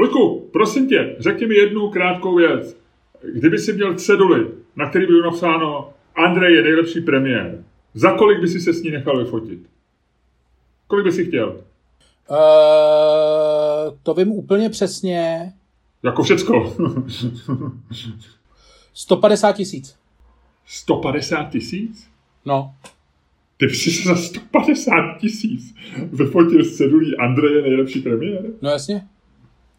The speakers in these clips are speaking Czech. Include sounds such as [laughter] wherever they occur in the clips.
Luku, prosím tě, řekni mi jednu krátkou věc. Kdyby si měl ceduly, na který bylo napsáno Andrej je nejlepší premiér, za kolik by si se s ní nechal vyfotit? Kolik by si chtěl? Uh, to vím úplně přesně. Jako všecko. [laughs] 150 tisíc. 150 tisíc? No. Ty bys si se za 150 tisíc vyfotil s cedulí Andreje nejlepší premiér? No jasně.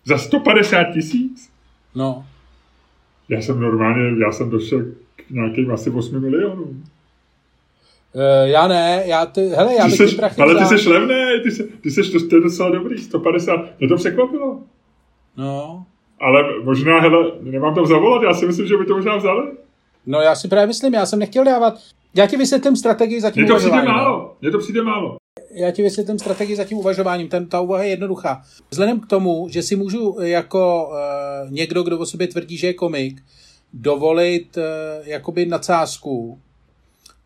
Za 150 tisíc? No. Já jsem normálně, já jsem došel k nějakým asi 8 milionům. Uh, já ne, já ty, hele, já Ty bych seš, ty prachy ale ty seš levný, ty, se, ty seš to, to je docela dobrý, 150, mě to překvapilo. No. Ale možná, hele, nemám tam zavolat, já si myslím, že by to možná vzali. No já si právě myslím, já jsem nechtěl dávat. Já ti vysvětlím strategii za tím Mně to přijde málo, mně to přijde málo. Já ti vysvětlím strategii za tím uvažováním. Ten, ta úvaha je jednoduchá. Vzhledem k tomu, že si můžu jako uh, někdo, kdo o sobě tvrdí, že je komik, dovolit uh, jakoby nadsázku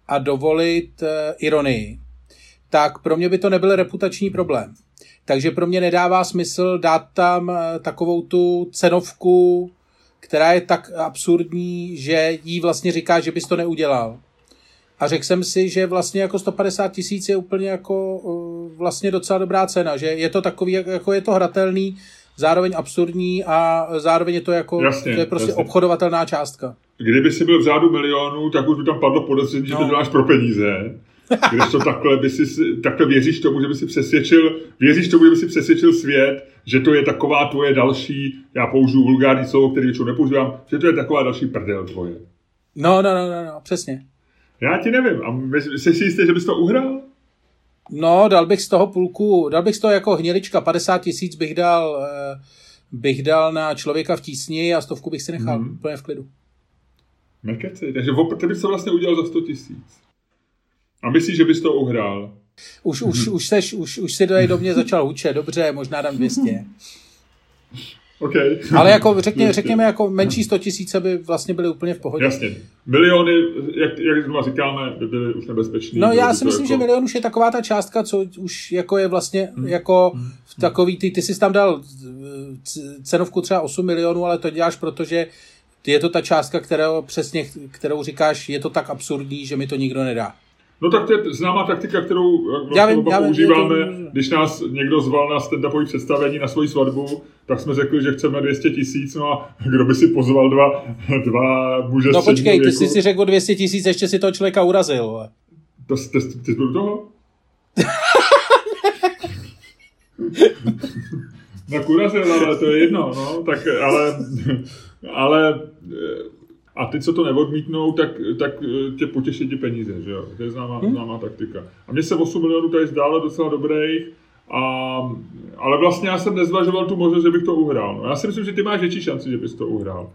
a dovolit uh, ironii, tak pro mě by to nebyl reputační problém. Takže pro mě nedává smysl dát tam uh, takovou tu cenovku, která je tak absurdní, že jí vlastně říká, že bys to neudělal. A řekl jsem si, že vlastně jako 150 tisíc je úplně jako uh, vlastně docela dobrá cena, že je to takový, jak- jako je to hratelný, zároveň absurdní a zároveň je to jako, Jasně, to je prostě jasně. obchodovatelná částka. Kdyby si byl v řádu milionů, tak už by tam padlo podezření, že to No. děláš pro peníze. Když to takhle, by si- takhle věříš tomu, že by si přesvědčil, věříš tomu, že by si přesvědčil svět, že to je taková tvoje další, já použiju vulgární slovo, který většinou nepoužívám, že to je taková další prdel tvoje. No, no, no, no, no přesně. Já ti nevím. A jsi si jistý, že bys to uhrál? No, dal bych z toho půlku, dal bych z toho jako hnilička, 50 tisíc bych dal, eh, bych dal na člověka v tísni a stovku bych si nechal Mhm. úplně v klidu. Nekeci. Takže ty bys to vlastně udělal za 100 tisíc. A myslíš, že bys to uhrál? Už, už, už, seš, už, už si tady do mě začal hučet, dobře, možná dám 200. [laughs] OK. Ale jako řekně, řekněme, jako menší 100 tisíce by vlastně byly úplně v pohodě. Jasně. Miliony, jak, jak znovu říkáme, by byly už nebezpečný. No já si myslím, že jako- milion už je taková ta částka, co už jako je vlastně jako v takový, ty, ty jsi tam dal eh, cenovku třeba 8 milionů, ale to děláš, protože je to ta částka, kterou přesně, kterou říkáš, je to tak absurdní, že mi to nikdo nedá. No tak to je známá taktika, kterou vlastně Já vím, oba já vím, používáme, je to- když nás někdo zval na stand-upové představení na svoji svatbu, tak jsme řekli, že chceme 200 tisíc, no a kdo by si pozval dva, dva muže No počkej, ty věku? jsi si řekl o 200 tisíc, ještě si toho člověka urazil. To, ty, ty, ty jsi byl toho? [laughs] tak urazil, ale to je jedno, no, tak ale, ale eh, a ty, co to neodmítnou, tak, tak eh, tě potěší ti peníze, že jo? To je známá, Hm? známá taktika. A mně se 8 milionů tady zdálo docela dobrých, a, ale vlastně já jsem nezvažoval tu možnost, že bych to uhrál. No, já si myslím, že ty máš větší šanci, že bys to uhrál.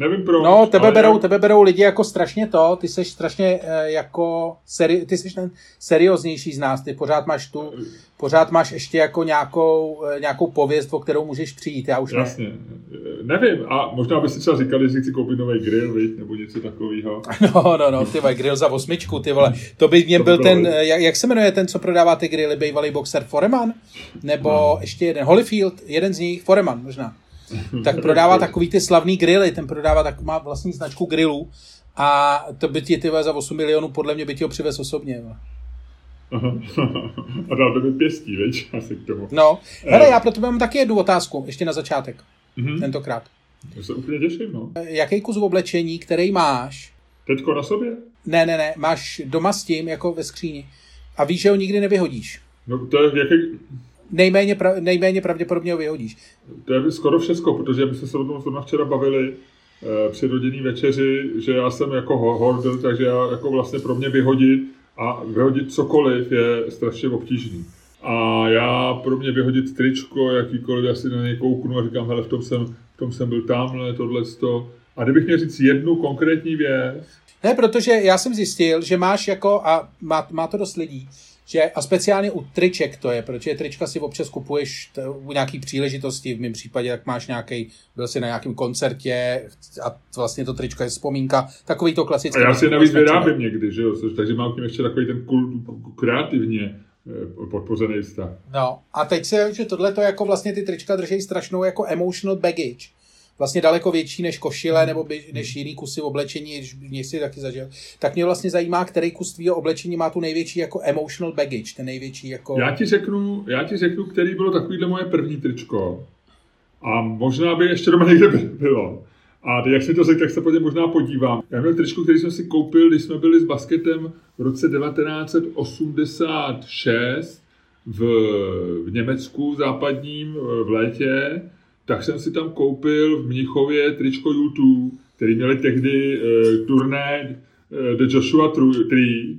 Nevím proč. No, tebe ale berou, já- tebe berou lidi jako strašně to, ty jsi strašně eh, jako, seri, ty jsi ten serióznější z nás, ty pořád máš tu, pořád máš ještě jako nějakou, eh, nějakou pověst, o kterou můžeš přijít, já už ne. Jasně. Nevím, a možná by si třeba říkali, že chci koupit nový grill, viď, nebo něco takového. [laughs] No, no, no, ty vole, grill za osmičku, ty vole. To by mě To by byl ten, eh, jak, jak se jmenuje ten, co prodává ty grilly, bývalý boxer Foreman? Nebo No. ještě jeden, Holyfield, jeden z nich, Foreman možná. [laughs] Tak prodává takový ty slavný grilly, ten prodává tak, má vlastní značku grillů a to by ti ty za 8 milionů podle mě by ti ho přivez osobně. [laughs] a dal by mi pěstí, veď, asi k tomu. No, hele, já pro tebe mám taky jednu otázku, ještě na začátek, Mhm. tentokrát. To se úplně těším, no. Eh, Jaký kus oblečení, který máš, Teďko na sobě? ne, ne, ne, máš doma s tím, jako ve skříni, a víš, že ho nikdy nevyhodíš. No, to je, jaký, Nejméně, pra, nejméně pravděpodobně ho vyhodíš. to je skoro všecko, protože my jsme se o tom zrovna včera bavili eh, při rodinný večeři, že já jsem jako ho- hoarder, takže já jako vlastně pro mě vyhodit a vyhodit cokoliv je strašně obtížný. A já pro mě vyhodit tričko, jakýkoliv, já si na něj kouknu a říkám, hele, v tom jsem, v tom jsem byl tamhle, tohle A kdybych měl říct jednu konkrétní věc, Ne, protože já jsem zjistil, že máš jako, a má, má to dost lidí, že a speciálně u triček to je, protože trička si občas kupuješ t, u nějaký příležitosti, v mém případě, jak máš nějaký, byl jsi na nějakém koncertě a vlastně to tričko je vzpomínka, takový to A klasické. já si navíc vyrábím někdy, že jo, takže mám k něm ještě takový ten kult kreativně podpořený vztah. No a teď se, že tohle to jako vlastně ty trička drží strašnou jako emotional baggage. Vlastně daleko větší než košile nebo by, než jiný kusy oblečení, když mě si taky zažil. Tak mě vlastně zajímá, který kus tvýho oblečení má tu největší jako emotional baggage, ten největší jako... Já ti řeknu, já ti řeknu, který bylo takovýhle moje první tričko. A možná by ještě doma někde bylo. A jak si to řekl, tak se po možná podívám. Já měl tričku, který jsem si koupil, když jsme byli s basketem v roce 1986 v, v Německu západním v létě, tak jsem si tam koupil v Mnichově tričko YouTube, který měli tehdy uh, turné uh, The Joshua Tree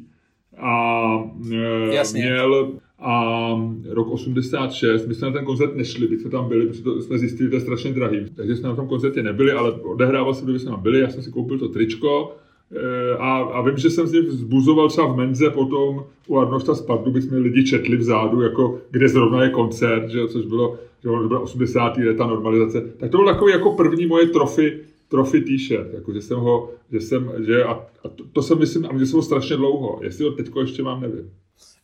a uh, Jasně. měl a rok 86, my jsme na ten koncert nešli, byť jsme tam byli, protože to jsme zjistili, že to je strašně drahý. Takže jsme na tom koncertě nebyli, ale odehrával se, kdyby jsme tam byli, já jsem si koupil to tričko, eh, a, a vím, že jsem z něj vzbuzoval třeba v Menze potom u Arnošta Spartu, by jsme lidi četli vzadu, jako kde zrovna je koncert, že, což bylo, to bylo 80. leta normalizace. Tak to bylo takový jako první moje trofy, trofy t-shirt, jako že jsem ho, že jsem, že a, a to, to, jsem myslím, a mě jsem ho strašně dlouho, jestli ho teďko ještě mám, nevím.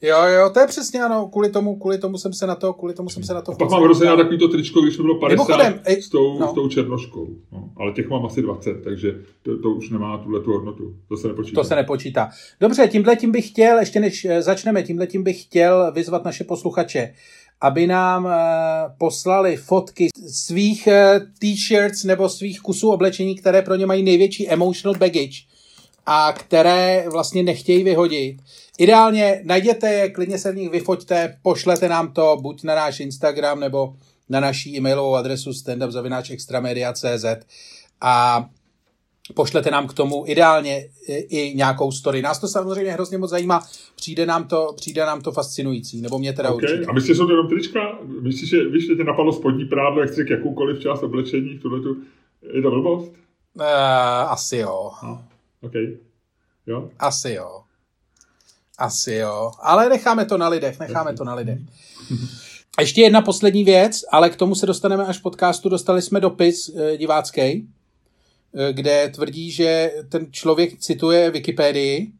Jo, jo, to je přesně ano, kvůli tomu, kvůli tomu jsem se na to, kvůli tomu jsem se na to... A pak mám hrozně takový to tričko, když mi bylo 50 Mimochodem, s, tou, no. s tou černoškou. No, ale těch mám asi 20, takže to, to už nemá tuhle tu hodnotu. To se nepočítá. To se nepočítá. Dobře, tímhle tím bych chtěl, ještě než eh, začneme, tímhle tím bych chtěl vyzvat naše posluchače, aby nám uh, poslali fotky svých uh, t-shirts nebo svých kusů oblečení, které pro ně mají největší emotional baggage a které vlastně nechtějí vyhodit. Ideálně najděte je, klidně se v nich vyfoťte, pošlete nám to buď na náš Instagram nebo na naší e-mailovou adresu standupzavináčextramedia.cz a pošlete nám k tomu ideálně i nějakou story. Nás to samozřejmě hrozně moc zajímá, přijde nám to, přijde nám to fascinující, nebo mě teda okay. určitě. A myslíš, že jsou to jenom trička? Myslíš, že víš, že tě napadlo spodní prádlo, jak jsi jakoukoliv část oblečení v tuhletu, je to blbost? Uh, asi jo. No. OK. Jo? Asi jo. Asi jo. Ale necháme to na lidech, necháme to na lidech. A [laughs] ještě jedna poslední věc, ale k tomu se dostaneme až v podcastu. Dostali jsme dopis e, divácký, e, kde tvrdí, že ten člověk cituje Wikipedii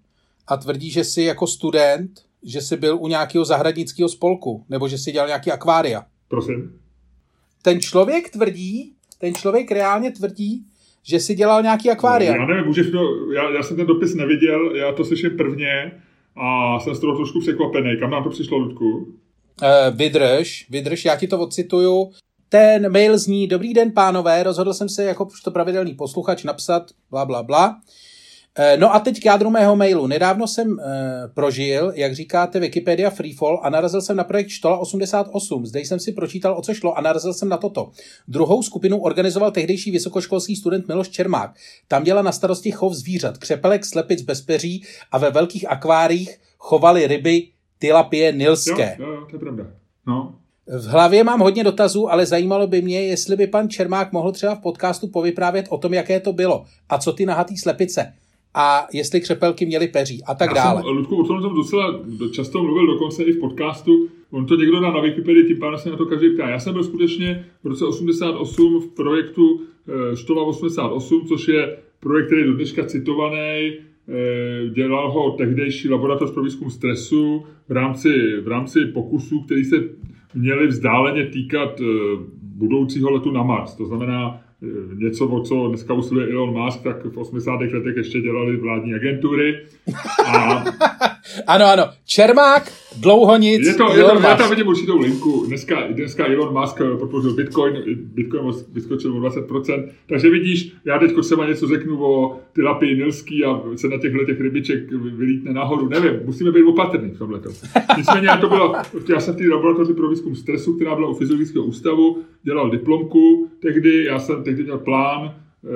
a tvrdí, že si jako student, že si byl u nějakého zahradnického spolku, nebo že si dělal nějaký akvária. Prosím. Ten člověk tvrdí, ten člověk reálně tvrdí, že si dělal nějaký akvária. Já nevím, můžeš to, já, já jsem ten dopis neviděl, já to slyším prvně a jsem z toho trošku překvapený. Kam nám to přišlo, Ludku? Uh, vydrž, vydrž, já ti to odcituju. Ten mail zní, dobrý den pánové, rozhodl jsem se jako to pravidelný posluchač napsat, bla, bla, bla. Eh, no a teď k jádru mého mailu. Nedávno jsem uh, prožil, jak říkáte, Wikipedia Freefall a narazil jsem na projekt Štola 88. Zde jsem si pročítal, o co šlo a narazil jsem na toto. Druhou skupinu organizoval tehdejší vysokoškolský student Miloš Čermák. Tam dělal na starosti chov zvířat, křepelek, slepic bez peří a ve velkých akváriích chovali ryby tilapie nilské. Jo, jo, to je pravda. No. V hlavě mám hodně dotazů, ale zajímalo by mě, jestli by pan Čermák mohl třeba v podcastu povyprávět o tom, jaké to bylo a co ty nahatý slepice a jestli křepelky měly peří a tak Já dále. Jsem, Ludku, o tom jsem docela často mluvil, dokonce i v podcastu. On to někdo na, na Wikipedii, tím pádem se na to každý ptá. Já jsem byl skutečně v roce 88 v projektu e, Štola 88, což je projekt, který je do dneška citovaný. E, dělal ho tehdejší laboratoř pro výzkum stresu v rámci, v rámci pokusů, který se měli vzdáleně týkat e, budoucího letu na Mars. To znamená něco, o co dneska usiluje Elon Musk, tak v 80. letech ještě dělali vládní agentury. A... ano, ano. Čermák, dlouho nic. Je to, je to, já tam vidím určitou linku. Dneska, dneska Elon Musk podpořil Bitcoin, Bitcoin vyskočil o 20%. Takže vidíš, já teď třeba něco řeknu o ty lapy nilský a se na těchto těch rybiček vylítne nahoru. Nevím, musíme být opatrní v tomhle. Nicméně to bylo, já jsem v té laboratoři pro výzkum stresu, která byla u Fyziologického ústavu, dělal diplomku tehdy, já jsem tehdy měl plán,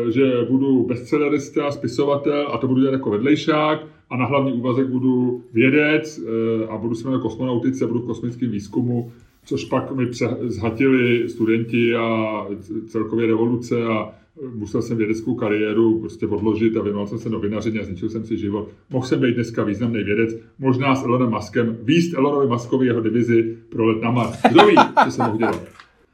eh, že budu bestsellerista, spisovatel a to budu dělat jako vedlejšák a na hlavní úvazek budu vědec eh, a budu se jmenovat kosmonautice, budu v kosmickém výzkumu, což pak mi zhatili studenti a celkově revoluce a musel jsem vědeckou kariéru prostě odložit a věnoval jsem se novinařině a zničil jsem si život. Mohl jsem být dneska významný vědec, možná s Elonem Maskem, výst Elonovi Maskovi jeho divizi pro let na Mars. Kdo ví, co jsem mohl dělat.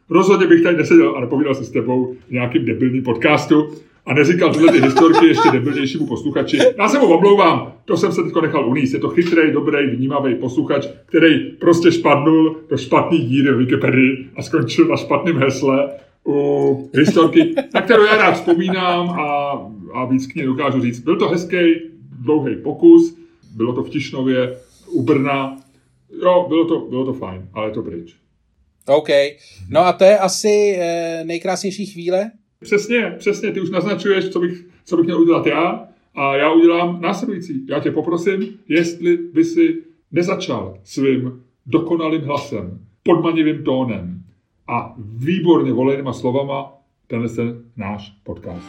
Rozhodně bych tady neseděl a nepovídal se s tebou v nějakým debilním podcastu, a neříkal tyhle ty historky ještě debilnějšímu posluchači. Já se mu omlouvám, to jsem se teď nechal uníst. Je to chytrý, dobrý, vnímavý posluchač, který prostě špadnul do špatný díry v Wikipedii a skončil na špatném hesle u historky, na kterou já rád vzpomínám a, a víc k ní dokážu říct. Byl to hezký, dlouhý pokus, bylo to v Tišnově, u Brna. Jo, bylo to, bylo to fajn, ale je to pryč. OK. No a to je asi e, nejkrásnější chvíle? Přesně, přesně. Ty už naznačuješ, co bych, co bych měl udělat já a já udělám následující. Já tě poprosím, jestli by si nezačal svým dokonalým hlasem, podmanivým tónem a výborně volenýma slovama tenhle ten náš podcast.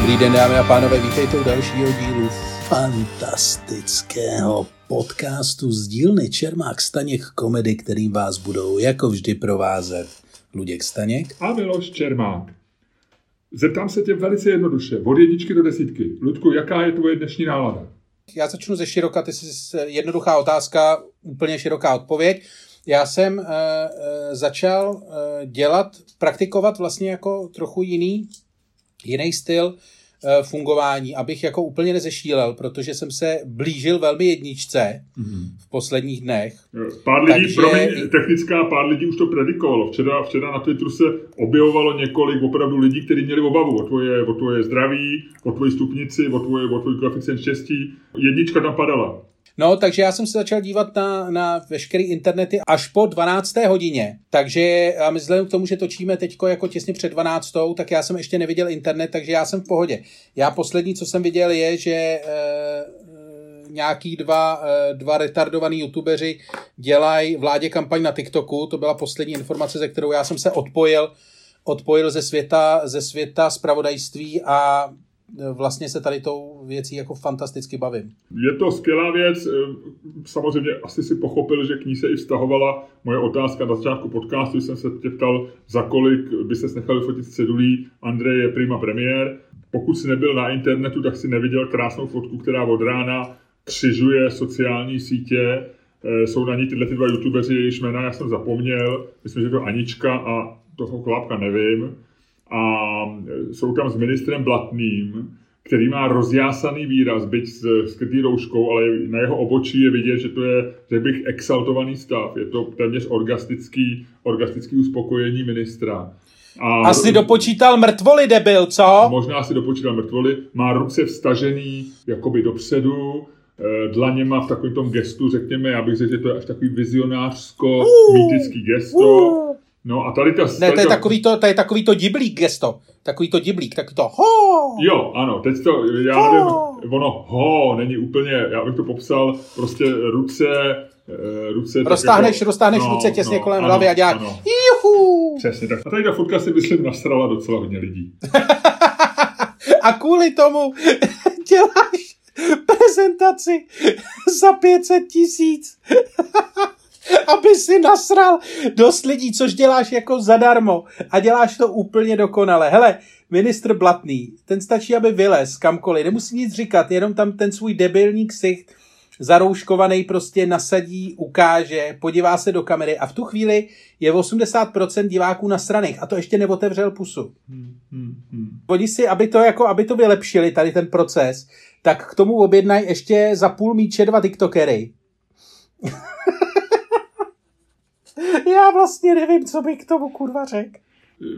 Dobrý den, dámy a pánové, vítejte u dalšího dílu fantastického podcastu z dílny Čermák Staněk komedy, kterým vás budou jako vždy provázet Luděk Staněk a Miloš Čermák. Zeptám se tě velice jednoduše, od jedničky do desítky. Ludku, jaká je tvoje dnešní nálada? Já začnu ze široka, ty jsi jednoduchá otázka, úplně široká odpověď. Já jsem uh, uh, začal uh, dělat, praktikovat vlastně jako trochu jiný jiný styl eh, fungování, abych jako úplně nezešílel, protože jsem se blížil velmi jedničce mm. v posledních dnech. Pár lidí, Takže... promiň, technická, pár lidí už to predikovalo. Včera, včera na Twitteru se objevovalo několik opravdu lidí, kteří měli obavu o tvoje, o tvoje zdraví, o tvoji stupnici, o, tvoje, o tvůj koeficient štěstí. Jednička tam padala. No, takže já jsem se začal dívat na, na veškeré internety až po 12. hodině. Takže a my vzhledem k tomu, že točíme teď jako těsně před 12. tak já jsem ještě neviděl internet, takže já jsem v pohodě. Já poslední, co jsem viděl, je, že e, nějaký dva, e, dva retardovaní youtubeři dělají vládě kampaň na TikToku. To byla poslední informace, ze kterou já jsem se odpojil odpojil ze světa, ze světa spravodajství a vlastně se tady tou věcí jako fantasticky bavím. Je to skvělá věc. Eh, samozřejmě asi si pochopil, že k ní se i vztahovala moje otázka na začátku podcastu. Jsem se tě ptal, za kolik by se nechali fotit s cedulí. Andrej je prima premiér. Pokud jsi nebyl na internetu, tak si neviděl krásnou fotku, která od rána křižuje sociální sítě. Eh, jsou na ní tyhle ty dva youtubeři, jejichž jména já jsem zapomněl. Myslím, že to Anička a toho chlápka nevím a jsou tam s ministrem Blatným, který má rozjásaný výraz, byť s skrytý rouškou, ale na jeho obočí je vidět, že to je, řekl bych, exaltovaný stav. Je to téměř orgastický, orgastický uspokojení ministra. A Asi dopočítal mrtvoly, debil, co? Možná si dopočítal mrtvoly. Má ruce vstažený jakoby dopředu, eh, dlaněma v takovém tom gestu, řekněme, já bych řekl, že to je až takový vizionářsko-mýtický gesto. No a tady ta... Ne, to je, takový to, to je takový to diblík gesto. Takový to diblík, takový to ho. Jo, ano, teď to, já ho. nevím, ono ho není úplně, já bych to popsal, prostě ruce, eh, ruce... Roztáhneš, jako, roztáhneš no, ruce těsně no, kolem ano, hlavy a děláš juhu. Přesně tak. A tady ta fotka si myslím nasrala docela hodně lidí. [laughs] a kvůli tomu [laughs] děláš prezentaci za 500 tisíc [laughs] aby si nasral dost lidí, což děláš jako zadarmo a děláš to úplně dokonale. Hele, ministr Blatný, ten stačí, aby vylez kamkoliv, nemusí nic říkat, jenom tam ten svůj debilní ksicht zarouškovaný prostě nasadí, ukáže, podívá se do kamery a v tu chvíli je 80% diváků na stranách a to ještě neotevřel pusu. Hmm, hmm, hmm. Oni si, aby to, jako, aby to vylepšili, tady ten proces, tak k tomu objednají ještě za půl míče dva tiktokery. Já vlastně nevím, co bych k tomu kurva řekl.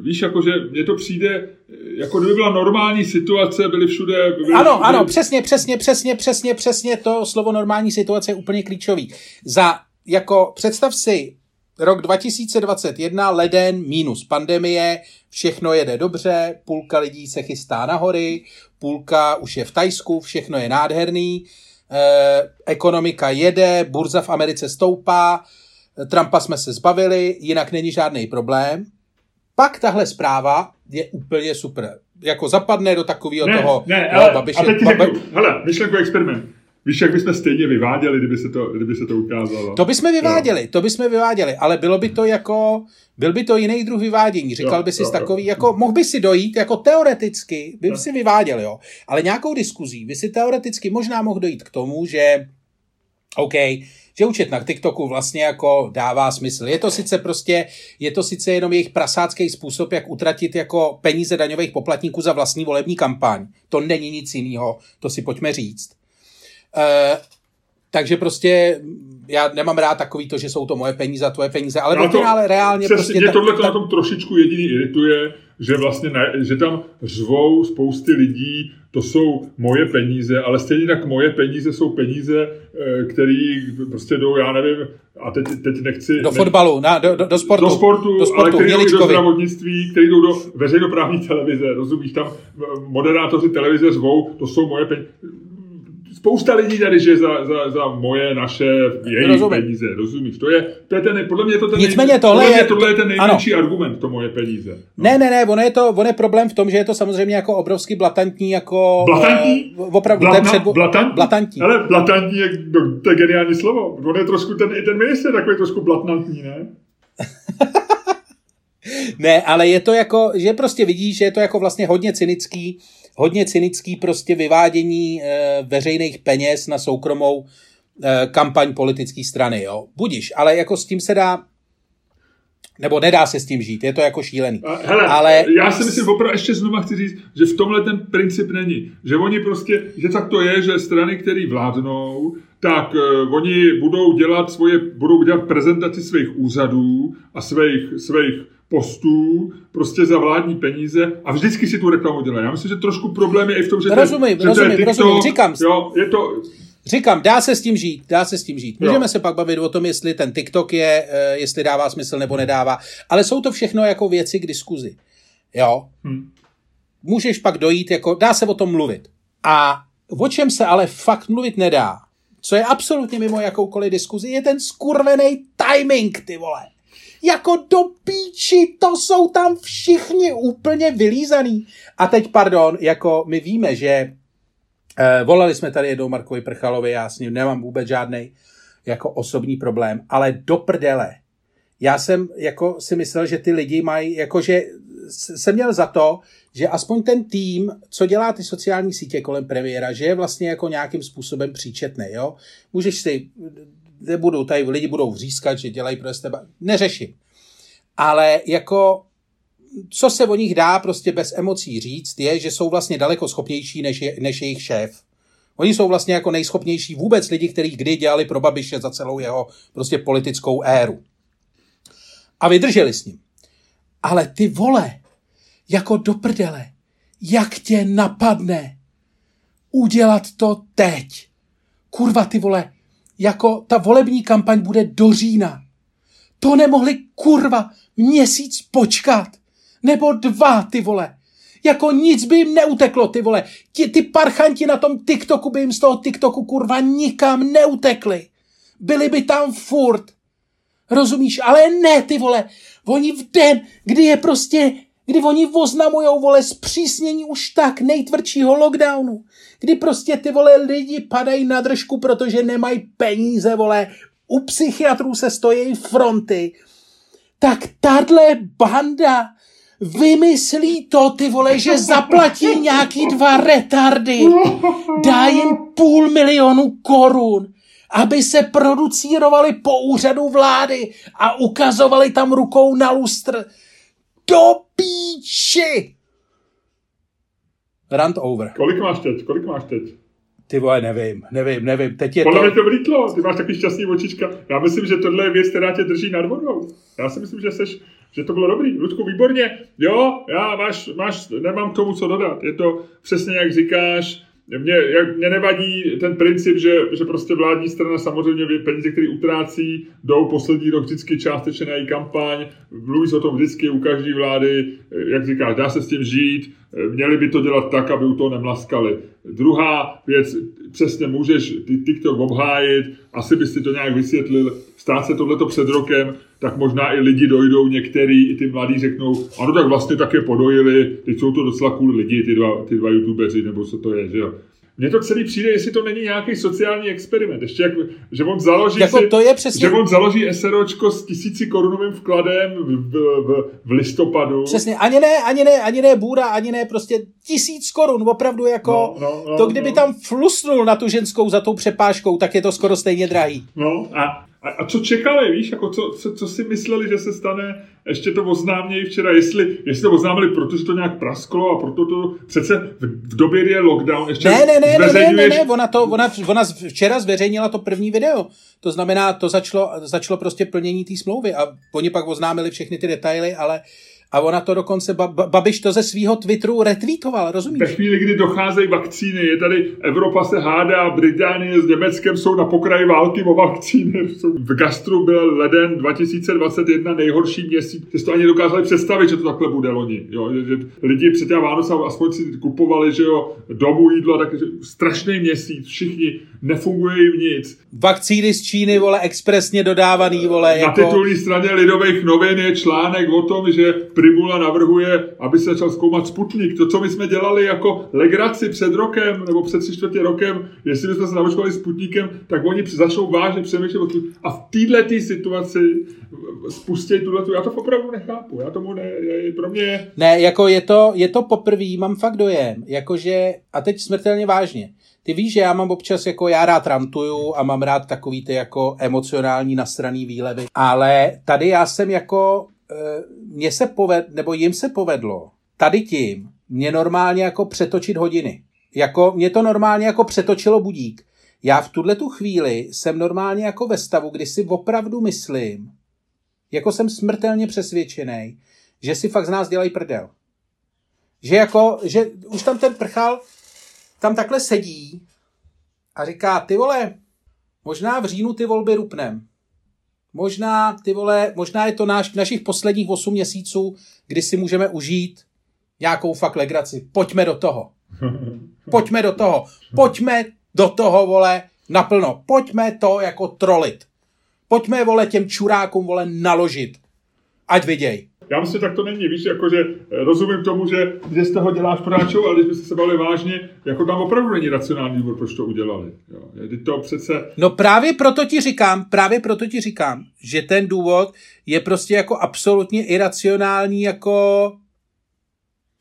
Víš, jakože mně to přijde, jako kdyby byla normální situace, byly všude... Byly ano, všude... ano, přesně, přesně, přesně, přesně, přesně, to slovo normální situace je úplně klíčový. Za, jako, představ si, rok 2021, leden, minus pandemie, všechno jede dobře, půlka lidí se chystá na hory, půlka už je v Tajsku, všechno je nádherný, eh, ekonomika jede, burza v Americe stoupá, Trumpa jsme se zbavili, jinak není žádný problém. Pak tahle zpráva je úplně super. Jako zapadne do takového ne, toho... Ne, ale, Babiše, a teď ti řeknu, hele, myšlenku experiment. Víš, jak bychom stejně vyváděli, kdyby se to, kdyby se to ukázalo. To bychom vyváděli, jo. to bychom vyváděli, ale bylo by to jako, byl by to jiný druh vyvádění. Říkal jo, by si jo, takový, jo. jako mohl by si dojít, jako teoreticky, by jo. si vyváděl, jo. Ale nějakou diskuzí by si teoreticky možná mohl dojít k tomu, že OK, že učit na TikToku vlastně jako dává smysl. Je to sice prostě, je to sice jenom jejich prasácký způsob, jak utratit jako peníze daňových poplatníků za vlastní volební kampaň. To není nic jiného, to si pojďme říct. Uh, takže prostě já nemám rád takový to, že jsou to moje peníze a tvoje peníze, ale ve finále reálně přesně, prostě... Mě tohle ta... na tom trošičku jediný irituje, že vlastně ne, že tam řvou spousty lidí, to jsou moje peníze, ale stejně tak moje peníze jsou peníze, eh, které prostě jdou, já nevím, a teď, teď nechci... Do fotbalu, na, do, do, sportu. Do sportu, do sportu ale které jdou do zdravotnictví, které jdou do veřejnoprávní televize, rozumíš, tam eh, moderátoři televize zvou, to jsou moje peníze spousta lidí tady, že za, za, za moje, naše, jejich Rozumím. peníze, rozumíš? To je, to je ten, podle mě to ten, Nicméně tohle, podle mě tohle je ten nejmenší ano. argument, to moje peníze. No. Ne, ne, ne, ono je, to, ono je problém v tom, že je to samozřejmě jako obrovský blatantní, jako... Blatantní? Uh, opravdu, Blatna, před, blatantní? blatantní. Ale blatantní je, no, to je geniální slovo. On je trošku, ten, i ten minister takový trošku blatantní, ne? [laughs] ne, ale je to jako, že prostě vidíš, že je to jako vlastně hodně cynický, hodně cynický prostě vyvádění e, veřejných peněz na soukromou e, kampaň politické strany, jo. Budiš, ale jako s tím se dá nebo nedá se s tím žít, je to jako šílený. Hele, ale... já si myslím, opravdu ještě znova chci říct, že v tomhle ten princip není. Že oni prostě, že tak to je, že strany, které vládnou, tak uh, oni budou dělat svoje, budou dělat prezentaci svých úřadů a svých, svých postů prostě za vládní peníze a vždycky si tu reklamu dělají. Já myslím, že trošku problém je i v tom, že, rozumím, to, je, rozumím, že to je TikTok, rozumím, říkám. Jo, je to, Říkám, dá se s tím žít, dá se s tím žít. Můžeme jo. se pak bavit o tom, jestli ten TikTok je, eh, jestli dává smysl nebo nedává, ale jsou to všechno jako věci k diskuzi. Jo? Hmm. Můžeš pak dojít, jako, dá se o tom mluvit. A o čem se ale fakt mluvit nedá, co je absolutně mimo jakoukoliv diskuzi, je ten skurvený timing, ty vole jako do píči, to jsou tam všichni úplně vylízaný. A teď, pardon, jako my víme, že eh, volali jsme tady jednou Markovi Prchalovi, já s ním nemám vůbec žádný jako osobní problém, ale do prdele. Já jsem jako si myslel, že ty lidi mají, jakože jsem měl za to, že aspoň ten tým, co dělá ty sociální sítě kolem premiéra, že je vlastně jako nějakým způsobem příčetný, jo. Můžeš si nebudou, tady lidi budou vřískat, že dělají pro tebe. Neřeším. Ale jako co se o nich dá prostě bez emocí říct, je, že jsou vlastně daleko schopnější než, je, než jejich šéf. Oni jsou vlastně jako nejschopnější vůbec lidi, kteří kdy dělali pro Babiše za celou jeho prostě politickou éru. A vydrželi s ním. Ale ty vole, jako do prdele, jak tě napadne udělat to teď? Kurva, ty vole, jako ta volební kampaň bude do října. To nemohli kurva měsíc počkat. Nebo dva, ty vole. Jako nic by jim neuteklo, ty vole. Ti, ty parchanti na tom TikToku by jim z toho TikToku kurva nikam neutekli. Byli by tam furt. Rozumíš? Ale ne, ty vole. Oni v den, kdy je prostě, kdy oni oznamujou, vole, zpřísnění už tak nejtvrdšího lockdownu kdy prostě ty vole lidi padají na držku, protože nemají peníze, vole, u psychiatrů se stojí fronty, tak tahle banda vymyslí to, ty vole, že zaplatí nějaký dva retardy, dá jim půl milionu korun, aby se producírovali po úřadu vlády a ukazovali tam rukou na lustr. Do píči! Rant over. Kolik máš teď? Kolik máš teď? Ty vole, nevím, nevím, nevím. Teď je Podle to... mě to vlítlo, ty máš takový šťastný očička. Já myslím, že tohle je věc, která tě drží nad vodou. Já si myslím, že seš, že to bylo dobrý. Ludku, výborně. Jo, já máš, máš, nemám k tomu co dodat. Je to přesně jak říkáš, mě, jak, mě nevadí ten princip, že, že prostě vládní strana samozřejmě peníze, které utrácí, jdou poslední rok vždycky částečně na její kampaň, mluví o tom vždycky u každé vlády, jak říkáš, dá se s tím žít, měli by to dělat tak, aby u toho nemlaskali. Druhá věc, přesně můžeš ty TikTok obhájit, asi bys si to nějak vysvětlil, stát se tohleto před rokem, tak možná i lidi dojdou, některý, i ty mladí řeknou, ano, tak vlastně také podojili, teď jsou to docela cool lidi, ty dva, ty dva youtubeři, nebo co to je, že jo. Mně to celý přijde, jestli to není nějaký sociální experiment. Ještě jak, že on založí jako si, to je přesně... že on založí SROčko s tisíci korunovým vkladem v, v, v, v listopadu. Přesně, ani ne, ani ne, ani ne bůra, ani ne prostě tisíc korun, opravdu jako No, no, no, to, kdyby no. tam flusnul na tu ženskou za tou přepážkou, tak je to skoro stejně drahý. No a, a, a co čekali, víš, jako co, co, co, si mysleli, že se stane, ještě to oznámějí včera, jestli, jestli to oznámili, protože to nějak prasklo a proto to přece v, v době, kdy je lockdown, ještě Ne, ne, ne, ne, ne, ne, ne, ona, to, ona, ona včera zveřejnila to první video. To znamená, to začalo, začalo prostě plnění té smlouvy a oni pak oznámili všechny ty detaily, ale a ona to dokonce, ba, ba, Babiš to ze svého Twitteru retweetoval, Ve rozumíš? chvíli, kdy docházejí vakcíny, je tady Evropa se hádá, Británie s Německem jsou na pokraji války o vakcíny. V gastru byl leden 2021 nejhorší měsíc. Ty to ani dokázali představit, že to takhle bude loni. Jo? Že, že lidi před těmi Vánoce aspoň si kupovali, že jo, domů jídlo, tak strašný měsíc, všichni nefunguje jim nic. Vakcíny z Číny, vole, expresně dodávaný, vole, Na jako... titulní straně Lidových novin je článek o tom, že Primula navrhuje, aby se začal zkoumat Sputnik. To, co my jsme dělali jako legraci před rokem, nebo před tři čtvrtě rokem, jestli bychom se naočkovali Sputnikem, tak oni začnou vážně přemýšlet. o. A v této situaci spustí tuhle, já to opravdu nechápu. Já tomu ne, je, pro mě Ne, jako je to, je to poprvé, mám fakt dojem, jakože, a teď smrtelně vážně, ty víš, že já mám občas, jako já rád rantuju a mám rád takový ty jako emocionální nasraný výlevy, ale tady já jsem jako, mně se poved, nebo jim se povedlo, tady tím, mě normálně jako přetočit hodiny. Jako, mě to normálně jako přetočilo budík. Já v tuhle tu chvíli jsem normálně jako ve stavu, kdy si opravdu myslím, jako jsem smrtelně přesvědčený, že si fakt z nás dělají prdel. Že jako, že už tam ten prchal tam takhle sedí a říká, ty vole, možná v říjnu ty volby rupnem. Možná, ty vole, možná je to náš, našich posledních 8 měsíců, kdy si můžeme užít nějakou fakt legraci. Pojďme do toho. [laughs] Pojďme do toho. Pojďme do toho, vole, naplno. Pojďme to jako trolit. Pojďme, vole, těm čurákům, vole, naložit. Ať viděj. Já myslím, že tak to není, víš, jakože eh, rozumím tomu, že, že z toho děláš podáčou, ale když byste se bavili vážně, jako tam opravdu není racionální důvod, proč to udělali. Jo. To přece, No právě proto ti říkám, právě proto ti říkám, že ten důvod je prostě jako absolutně iracionální, jako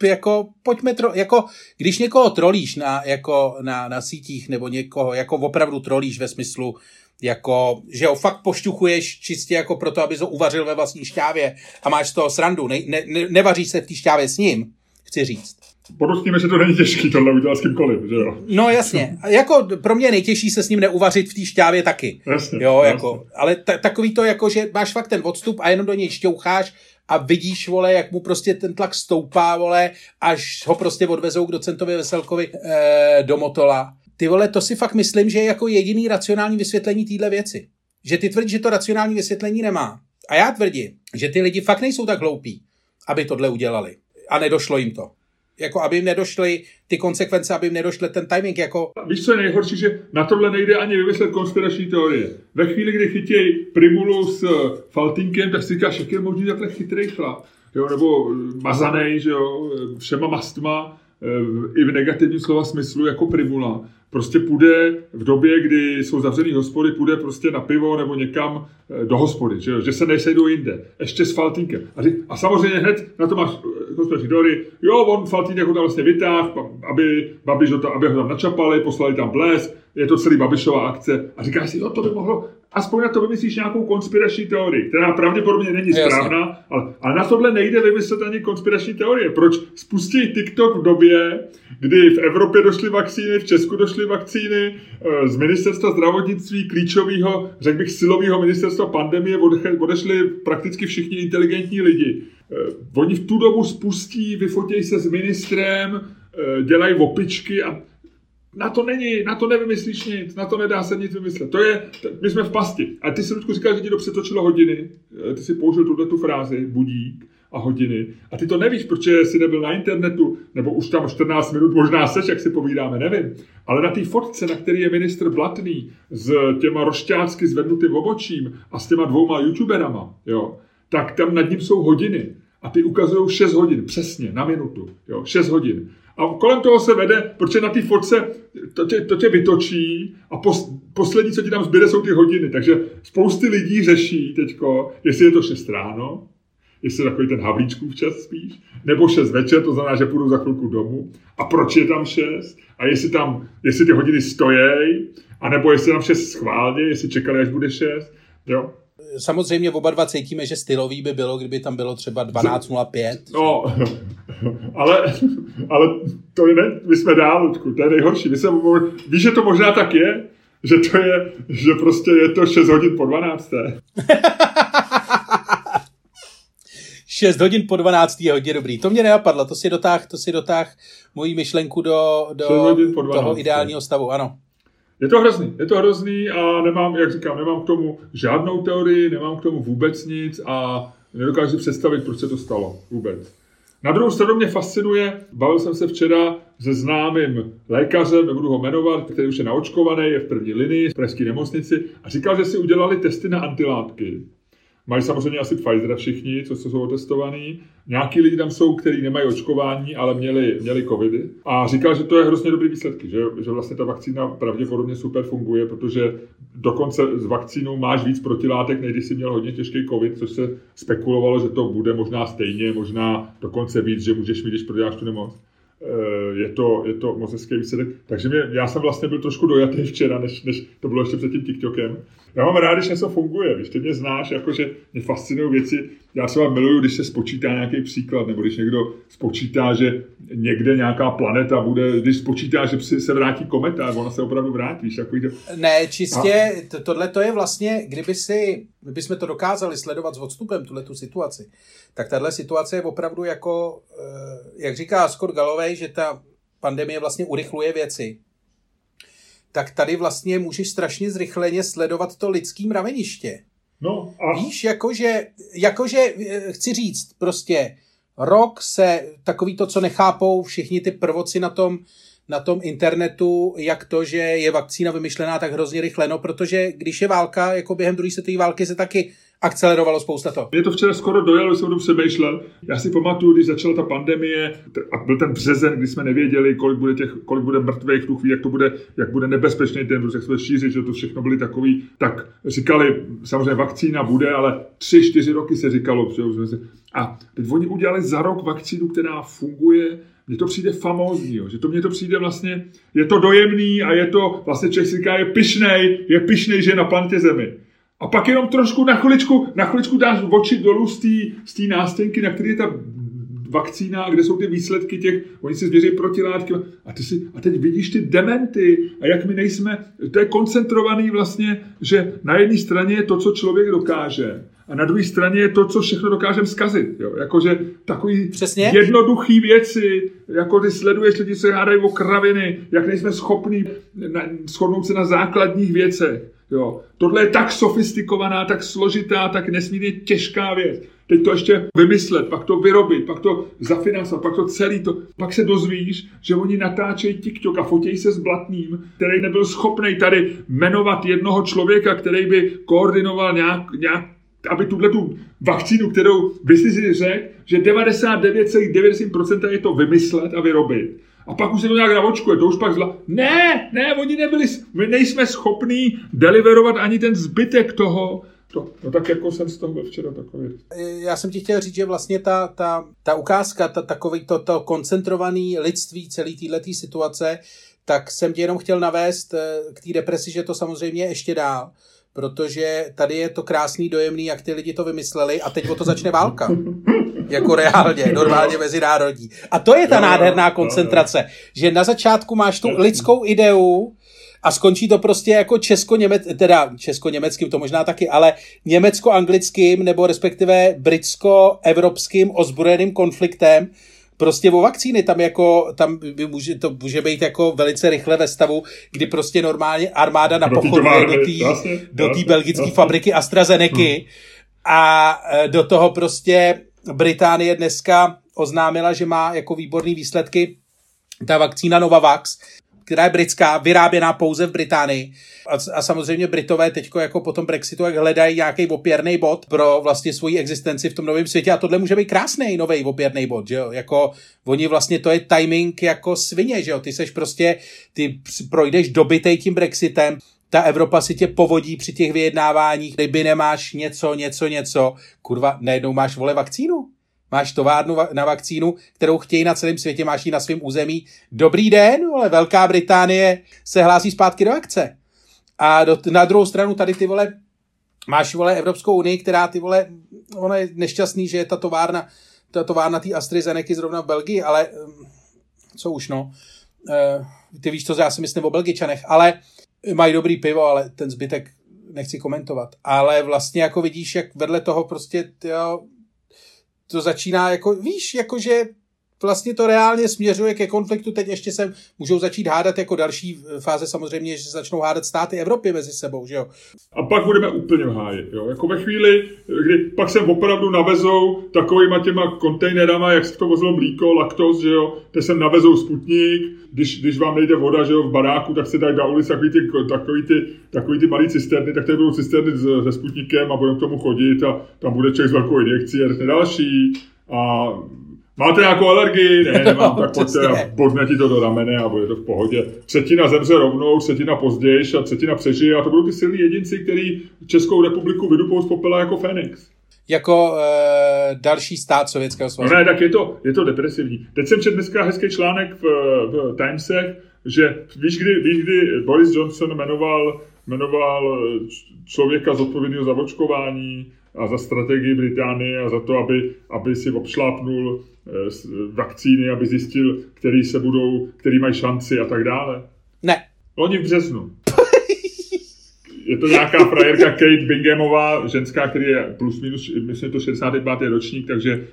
jako pojďme tro, jako když někoho trolíš na, jako na, na sítích nebo někoho jako opravdu trolíš ve smyslu jako, že ho fakt pošťuchuješ čistě jako proto, aby ho uvařil ve vlastní šťávě a máš z toho srandu, ne, ne, ne, nevaříš se v té šťávě s ním, chci říct. podotkněme, že to není těžký tohle udělat s kýmkoliv, že jo. No jasně, jako pro mě nejtěžší se s ním neuvařit v té šťávě taky. Jasně, Jo, jasně. jako, ale ta, takový to, jako, že máš fakt ten odstup a jenom do něj šťoucháš a vidíš, vole, jak mu prostě ten tlak stoupá, vole, až ho prostě odvezou k docentovi Veselkovi eh, do Motola. Ty vole, to si fakt myslím, že je jako jediný racionální vysvětlení téhle věci. Že ty tvrdíš, že to racionální vysvětlení nemá. A já tvrdím, že ty lidi fakt nejsou tak hloupí, aby tohle udělali. A nedošlo jim to. Jako aby jim nedošly ty konsekvence, aby jim nedošly ten timing, jako Víš, co je nejhorší, že na tohle nejde ani vymyslet konspirační teorie. Ve chvíli, kdy chytějí Primulu s eh, Faltinkem, tak si říkáš, jak je možný takhle chytrý chlap. Jo, nebo mazanej, že jo, eh, všema mastma, i v negativním slova smyslu, jako Primula. Prostě půjde v době, kdy jsou zavřený hospody, půjde prostě na pivo nebo někam eh, do hospody, že, že se nesejdou jinde. Ještě s Faltínkem. A, a samozřejmě hned na to máš eh, konspirační teorii, jo, on Faltínek ho tam vlastně vytáh, aby, Babiš ho tam, aby ho tam načapali, poslali tam blesk, je to celý Babišová akce. A říkáš si, jo, to by mohlo, aspoň na to vymyslíš nějakou konspirační teorii, která pravděpodobně není Jasně. správná, ale, ale na tohle nejde vymyslet ani konspirační teorie. Proč spustí TikTok v době, kdy v Evropě došly vakcíny, v Česku došly vakcíny, eh, z ministerstva zdravotnictví klíčového, řekl bych, silového ministerstva pandemie odešli prakticky všichni inteligentní lidi. Eh, Oni v tu dobu spustí, vyfotějí se s ministrem, eh, dělají opičky a na to není, na to nevymyslíš nic, na to nedá se nic vymyslet. To je, my jsme v pasti. A ty si, Ludku, říkal, že ti to přetočilo hodiny. Eh, Ty si použil tuhle tu frázi, budík a hodiny. A ty to nevíš, protože jsi nebyl na internetu, nebo už tam 14 minut možná seš, jak si povídáme, nevím. Ale na té fotce, na který je ministr Blatný s těma rošťácky zvednutým obočím a s těma dvouma youtuberama, jo, tak tam nad ním jsou hodiny. A ty ukazují 6 hodin, přesně, na minutu. Jo, 6 hodin. A kolem toho se vede, protože na té fotce to tě, to tě vytočí a pos, poslední, co ti tam zbyde, jsou ty hodiny. Takže spousty lidí řeší teďko, jestli je to 6 ráno, jestli je takový ten Havlíčkův čas spíš, nebo 6 večer, to znamená, že půjdu za chvilku domů. A proč je tam 6? A jestli tam, jestli ty hodiny stojí, anebo jestli tam 6 schválně, jestli čekali, až bude 6. Jo? Samozřejmě oba dva cítíme, že stylový by bylo, kdyby tam bylo třeba 12.05. No, ale, ale to je, ne, my jsme dál, Ludku, to je nejhorší. My jsme, víš, že to možná tak je, že to je, že prostě je to 6 hodin po 12. 6 [laughs] hodin po 12. je hodně dobrý. To mě nenapadlo, to si dotáh, to si dotáh moji myšlenku do, do toho ideálního stavu, ano. Je to hrozný, je to hrozný a nemám, jak říkám, nemám k tomu žádnou teorii, nemám k tomu vůbec nic a nedokážu představit, proč se to stalo vůbec. Na druhou stranu mě fascinuje, bavil jsem se včera se známým lékařem, nebudu ho jmenovat, který už je naočkovaný, je v první linii v pražské nemocnici a říkal, že si udělali testy na antilátky Mají samozřejmě asi Pfizer všichni, co jsou otestovaní. Nějaký lidi tam jsou, kteří nemají očkování, ale měli, měli covidy. A říkal, že to je hrozně dobrý výsledky, že, že vlastně ta vakcína pravděpodobně super funguje, protože dokonce z vakcínou máš víc protilátek, než když jsi měl hodně těžký covid, což se spekulovalo, že to bude možná stejně, možná dokonce víc, že můžeš mít, když proděláš tu nemoc. Eh, je to, je to moc hezký výsledek. Takže mě, já jsem vlastně byl trošku dojatý včera, než, než to bylo ještě před tím TikTokem. Já mám rád, když něco funguje, víš, ty mě znáš, jakože mě fascinují věci. Já se vám miluju, když se spočítá nějaký příklad, nebo když někdo spočítá, že někde nějaká planeta bude, když spočítá, že se vrátí kometa, ona se opravdu vrátí, víš, takový to... Ne, čistě, a... tohle to je vlastně, kdyby si, kdyby jsme to dokázali sledovat s odstupem, tuhle tu situaci, tak tahle situace je opravdu jako, eh, jak říká Scott Galloway, že ta pandemie vlastně urychluje věci. Tak tady vlastně můžeš strašně zrychleně sledovat to lidský mraveniště. No a... Víš, jakože, jakože, eh, chci říct, prostě rok se, takový to, co nechápou všichni ty prvoci na tom, na tom internetu, jak to, že je vakcína vymyšlená tak hrozně rychle. No, protože když je válka, jako během druhé světové války se taky akcelerovalo spousta to. Mě to včera skoro dojelo, jsem o tom přemýšlel. Já si pamatuju, když začala ta pandemie a byl ten březen, kdy jsme nevěděli, kolik bude, těch, kolik bude mrtvých v tu chvíli, jak to bude, jak bude nebezpečný ten virus, jak se šířit, že to všechno byly takový, tak říkali, samozřejmě vakcína bude, ale tři, čtyři roky se říkalo. A teď oni udělali za rok vakcínu, která funguje, mně to přijde famózní, že to mně to přijde vlastně, je to dojemný a je to, vlastně člověk si říká, je pišnej, je pišnej, že je na planetě Zemi. A pak jenom trošku na chviličku, na chviličku dáš oči dolů z té nástěnky, na které je ta vakcína, kde jsou ty výsledky těch, oni si zvěří protilátky a, ty si, a teď vidíš ty dementy a jak my nejsme, to je koncentrovaný vlastně, že na jedné straně je to, co člověk dokáže a na druhé straně je to, co všechno dokážeme zkazit. Jo? Jakože takový Přesně? jednoduchý věci, jako ty sleduješ lidi, co hádají o kraviny, jak nejsme schopni shodnout se na základních věcech. Jo. Tohle je tak sofistikovaná, tak složitá, tak nesmírně těžká věc. Teď to ještě vymyslet, pak to vyrobit, pak to zafinancovat, pak to celý to. Pak se dozvíš, že oni natáčejí TikTok a fotějí se s Blatným, který nebyl schopný tady jmenovat jednoho člověka, který by koordinoval nějak, nějak aby tuhle tu vakcínu, kterou vy si řekl, že 99,9% je to vymyslet a vyrobit. A pak už se to nějak navočkuje, to už pak zla. Ne, ne, oni nebyli, my nejsme schopní deliverovat ani ten zbytek toho, to, no tak jako jsem z toho byl včera takový. Já jsem ti chtěl říct, že vlastně ta, ta, ta ukázka, ta, takový to, to koncentrovaný lidství celé této situace, tak jsem tě jenom chtěl navést eh, k té depresi, že to samozřejmě ještě dál protože tady je to krásný, dojemný, jak ty lidi to vymysleli a teď o to začne válka. [laughs] Jako reálně, normálně mezinárodní. A to je ta nádherná koncentrace, že na začátku máš tu lidskou ideu, a skončí to prostě jako česko-německým, teda česko-německým to možná taky, ale německo-anglickým nebo respektive britsko-evropským ozbrojeným konfliktem, prostě o vakcíny, tam jako, tam může, to může být jako velice rychle ve stavu, kdy prostě normálně armáda napochoduje do té do belgické fabriky AstraZeneca. Hmm. a e, do toho prostě Británie dneska oznámila, že má jako výborné výsledky ta vakcína Novavax která je britská, vyráběná pouze v Británii. A, a samozřejmě Britové teď jako po tom Brexitu jak hledají nějaký opěrný bod pro vlastně svoji existenci v tom novém světě a tohle může být krásný nový opěrný bod, že jo? Jako oni vlastně to je timing jako svině, že jo? Ty seš prostě, ty projdeš dobytej tím Brexitem, ta Evropa si tě povodí při těch vyjednáváních, kdyby nemáš něco, něco, něco, kurva, najednou máš vole vakcínu. Máš továrnu na vakcínu, kterou chtějí na celém světě, máš ji na svém území. Dobrý den, ale Velká Británie se hlásí zpátky do akce. A do, na druhou stranu tady ty vole, máš vole Evropskou unii, která ty vole, ona je nešťastný, že je ta továrna, ta továrna té AstraZeneca zrovna v Belgii, ale co už no. Uh, ty víš, co já si myslím o Belgičanech, ale mají dobrý pivo, ale ten zbytek nechci komentovat. Ale vlastně jako vidíš, jak vedle toho prostě jo, to začíná jako, víš, jakože vlastně to reálně směřuje ke konfliktu. Teď ještě se můžou začít hádat jako další fáze samozřejmě, že začnou hádat státy Evropy mezi sebou, že jo. A pak budeme úplně v háji, jo. Jako ve chvíli, kdy pak se opravdu navezou takovýma těma kontejnerama, jak se to vozilo mlíko, laktos, že jo, teď sem navezou sputník, když, když vám nejde voda, že jo, v baráku, tak se dají na ulici takový ty, takový ty, takový ty malý cisterny, tak to budou cisterny se sputníkem a budeme k tomu chodit a tam bude člověk s velkou injekcí a další. A Máte nějakou alergii? Ne, nemám, [laughs] tak pojďte a bodne ti to do ramene a bude to v pohodě. Třetina zemře rovnou, třetina později a třetina přežije a to budou ty silní jedinci, který Českou republiku vydupou z popela jako Fénix. Jako e, další stát Sovětského svazu. No ne, tak je to, je to depresivní. Teď jsem četl dneska hezký článek v, v Timesech, že víš kdy, víš, kdy Boris Johnson jmenoval, jmenoval člověka zodpovědného za očkování a za strategii Británie a za to, aby, aby si obšlápnul Eh, vakcíny, aby zjistil, který se budou, který mají šanci a tak dále? Ne. Loni v březnu. Je to nějaká frajerka Kate Binghamová, ženská, který je plus minus, myslím, to 65. ročník, takže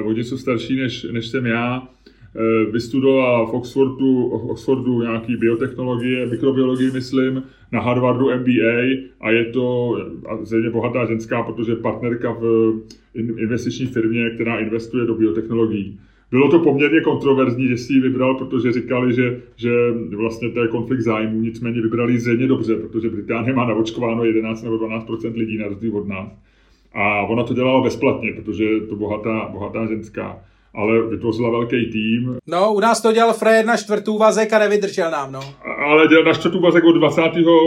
uh, o něco starší než, než jsem já. Eh, vystudoval v Oxfordu, Oxfordu nějaký biotechnologie, mikrobiologii, myslím, na Harvardu MBA a je to zřejmě bohatá ženská, protože partnerka v investiční firmě, která investuje do biotechnologií. Bylo to poměrně kontroverzní, že si ji vybral, protože říkali, že, že vlastně to je konflikt zájmů, nicméně vybrali zřejmě dobře, protože Británie má navočkováno 11 nebo 12 lidí na rozdíl od nás. A ona to dělala bezplatně, protože je to bohatá, bohatá ženská ale vytvořila velký tým. No, u nás to dělal Fred na čtvrtý vazek a nevydržel nám, no. Ale dělal na čtvrtý vazek od 20.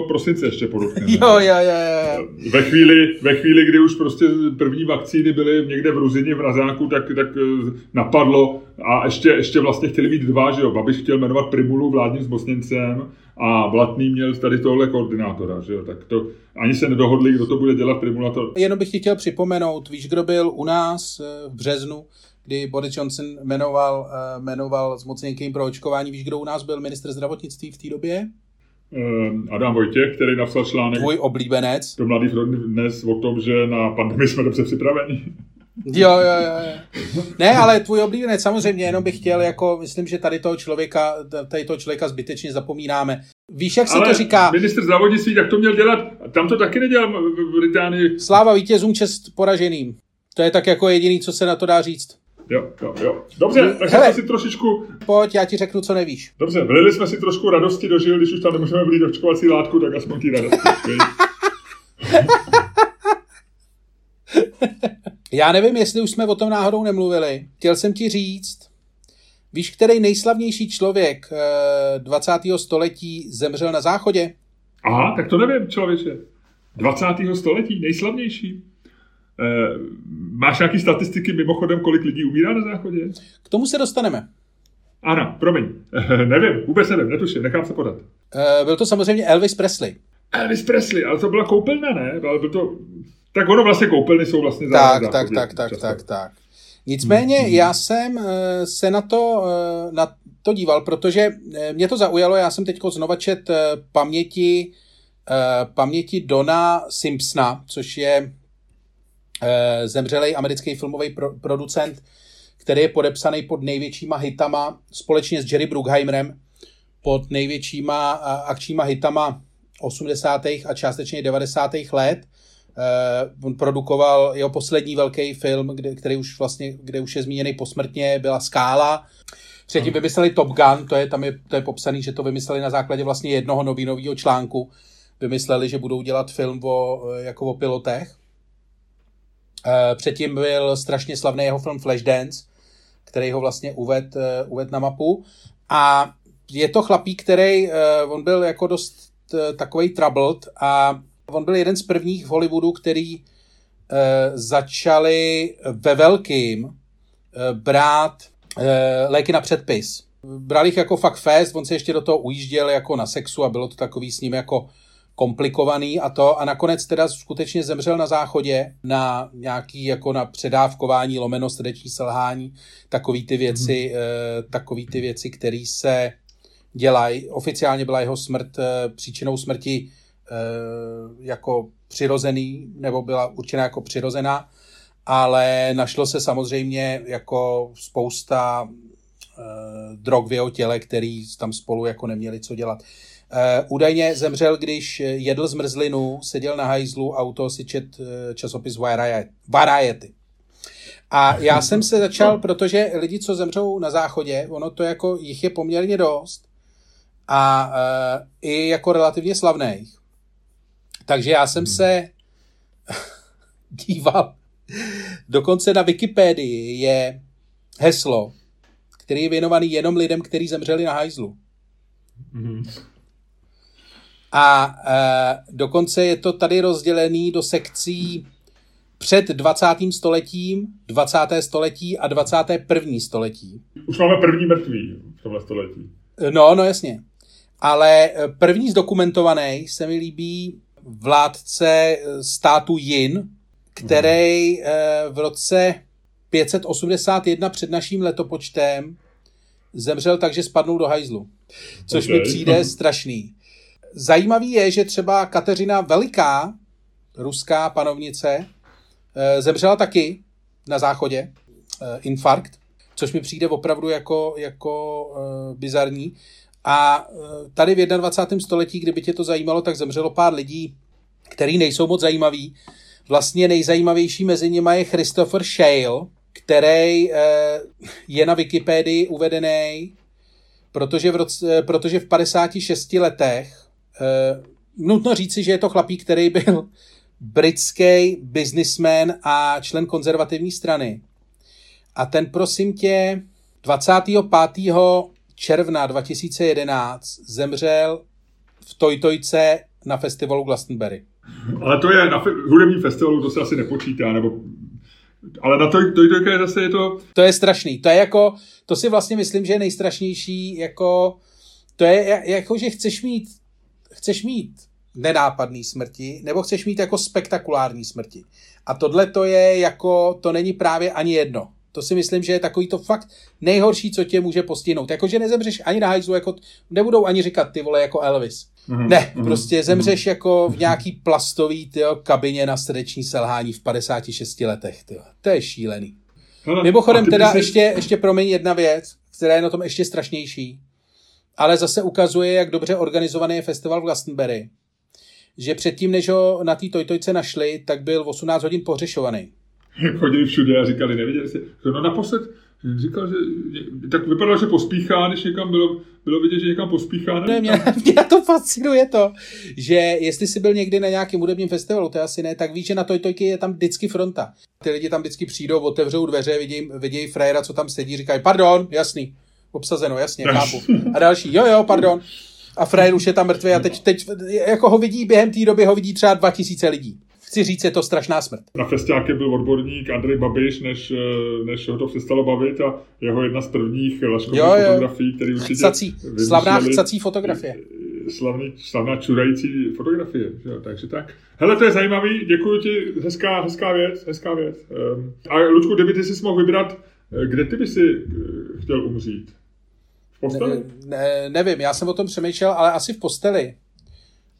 prosince ještě podotkneme. [laughs] Jo, jo, jo, jo. Ve chvíli, ve chvíli, kdy už prostě první vakcíny byly někde v Ruzině, v Razáku, tak, tak eh, napadlo a ještě, ještě vlastně chtěli mít dva, že jo. Babiš chtěl jmenovat Primulu vládním zmocněncem a Blatný měl tady tohle koordinátora, že jo. Tak to ani se nedohodli, kdo to bude dělat Primulator. Jenom bych ti chtěl připomenout, víš, kdo byl u nás eh, v březnu kdy Boris Johnson jmenoval, uh, jmenoval zmocněnkyni pro očkování. Víš, kdo u nás byl minister zdravotnictví v té době? Uh, Adam Vojtěch, který napsal článek Tvůj oblíbenec. do Mladých rodin dnes o tom, že na pandemii jsme dobře připraveni. Jo, jo, jo. Ne, ale tvůj oblíbenec samozřejmě, jenom bych chtěl, jako, myslím, že tady toho člověka, tady toho člověka zbytečně zapomínáme. Víš, jak se ale to říká? minister zdravotnictví, tak to měl dělat, tam to taky nedělal v Británii. Sláva vítězům, čest poraženým. To je tak jako jediný, co se na to dá říct. Jo, jo, jo. Dobře, tak jsme si trošičku... Pojď, já ti řeknu, co nevíš. Dobře, vlili jsme si trošku radosti do žil, když už tam nemůžeme vlít do čkovací látku, tak aspoň ty radosti. [laughs] já nevím, jestli už jsme o tom náhodou nemluvili. Chtěl jsem ti říct, víš, který nejslavnější člověk 20. Eh, století zemřel na záchodě? Aha, tak to nevím, člověče. 20. století, nejslavnější. Eh, máš nějaké statistiky mimochodem, kolik lidí umírá na záchodě? K tomu se dostaneme. Ano, promiň. nevím, vůbec nevím, netuším, nechám se podat. Uh, byl to samozřejmě Elvis Presley. Elvis Presley, ale to byla koupelna, ne? Byl to... Tak ono vlastně koupelny jsou vlastně tak, tak, tak, tak, tak, tak, tak. Nicméně hmm. já jsem eh, se na to, na to díval, protože mě to zaujalo, já jsem teď znova čet paměti, paměti Dona Simpsona, což je Eh, zemřelý americký filmový pro, producent, který je podepsaný pod největšíma hitama společně s Jerry Bruckheimerem pod největšíma akčníma hitama 80. a částečně 90. let. Uh, on produkoval jeho poslední velký film, kde, který už vlastně, kde už je zmíněný posmrtně, byla Skála. Předtím vymysleli Top Gun, to je, tam je, to je popsaný, že to vymysleli na základě vlastně jednoho novinového článku. Vymysleli, že budou dělat film o, jako o pilotech. Eh, předtím byl strašně slavný jeho film Flashdance, který ho vlastně uved, eh, uved na mapu. A je to chlapík, který, eh, on byl jako dost takový troubled a on byl jeden z prvních v Hollywoodu, který začali ve velkým brát léky na předpis. Bral jich jako fakt fest, on se ještě do toho ujížděl jako na sexu a bylo to takový s ním jako komplikovaný a to a nakonec teda skutečně zemřel na záchodě na nějaký jako na předávkování, lomeno srdeční selhání, takový ty věci, hmm. takový ty věci, které se dělají. Oficiálně byla jeho smrt eh, příčinou smrti eh, jako přirozený, nebo byla určena jako přirozená, ale našlo se samozřejmě jako spousta drog v jeho těle, který tam spolu jako neměli co dělat. Uh, údajně zemřel, když jedl zmrzlinu, seděl na hajzlu a u toho si čet uh, časopis Variety. A já jsem se začal, protože lidi, co zemřou na záchodě, ono to jako, jich je poměrně dost a uh, i jako relativně slavných. Takže já jsem hmm. se [laughs] díval. Dokonce na Wikipedii je heslo, který je věnovaný jenom lidem, kteří zemřeli na hajzlu. Hmm. A e, dokonce je to tady rozdělený do sekcí před 20. stoletím, 20. století a 21. století. Už máme první mrtvý v tomhle století. No, no jasně. Ale první zdokumentovaný se mi líbí vládce státu Jin, který hmm. v roce 581 před naším letopočtem zemřel tak, že spadnul do hajzlu. Což okay. mi přijde strašný. Zajímavý je, že třeba Kateřina Veliká, ruská panovnice, eh, zemřela taky na záchodě, eh, infarkt, což mi přijde opravdu jako, jako eh, bizarní. A tady v 21. století, kdyby tě to zajímalo, tak zemřelo pár lidí, který nejsou moc zajímaví. Vlastně nejzajímavější mezi nimi je Christopher Shale, který je na Wikipedii uvedený, protože v, roce, protože v 56 letech nutno říci, že je to chlapík, který byl britský businessman a člen konzervativní strany. A ten, prosím tě, 25. června 2011 zemřel v Tojtojce na festivalu Glastonbury. Ale to je na fe- hudebním festivalu, to se asi nepočítá, nebo ale na to, to, to je zase je to... To je strašný. To je jako, to si vlastně myslím, že je nejstrašnější, jako, to je jako, že chceš mít chceš mít nenápadný smrti, nebo chceš mít jako spektakulární smrti. A tohle to je jako, to není právě ani jedno. To si myslím, že je takový to fakt nejhorší, co tě může postihnout. Jakože nezemřeš ani na hajzlu, jako nebudou ani říkat ty vole jako Elvis. Mm-hmm. Ne, mm-hmm. prostě zemřeš mm-hmm. jako v nějaký plastový tyjo, kabině na srdeční selhání v 56 letech. Tyjo. To je šílený. Hele, Mimochodem teda jsi... ještě, ještě promiň jedna věc, která je na tom ještě strašnější ale zase ukazuje, jak dobře organizovaný je festival v Glastonbury. Že předtím, než ho na té Tojtojce našli, tak byl 18 hodin pohřešovaný. [laughs] Chodili všude a říkali, neviděli jste. No naposled říkal, že tak vypadalo, že pospíchá, než někam bylo, bylo vidět, že někam pospíchá. Ne, mě, [laughs] mě to fascinuje to, že jestli jsi byl někdy na nějakém hudebním festivalu, to asi ne, tak víš, že na Tojtojky je tam vždycky fronta. Ty lidi tam vždycky přijdou, otevřou dveře, vidí, vidí frajera, co tam sedí, říkají, pardon, jasný, obsazeno, jasně, chápu. A další, jo, jo, pardon. A frajer už je tam mrtvý a teď, teď jako ho vidí, během té doby ho vidí třeba 2000 lidí. Chci říct, je to strašná smrt. Na festiáky byl odborník Andrej Babiš, než, eh, než ho to přestalo bavit a jeho jedna z prvních laškových fotografií, který určitě... Chcací, slavná chcací fotografie. Slavný, slavná čurající fotografie, že? takže tak. Hele, to je zajímavý, děkuji ti, hezká, hezká věc, hezká věc. Um, a Lučku, kdyby ty si mohl vybrat, eh, kde ty by si eh, chtěl umřít? V posteli? Ne, ne, nevím, já jsem o tom přemýšlel, ale asi v posteli.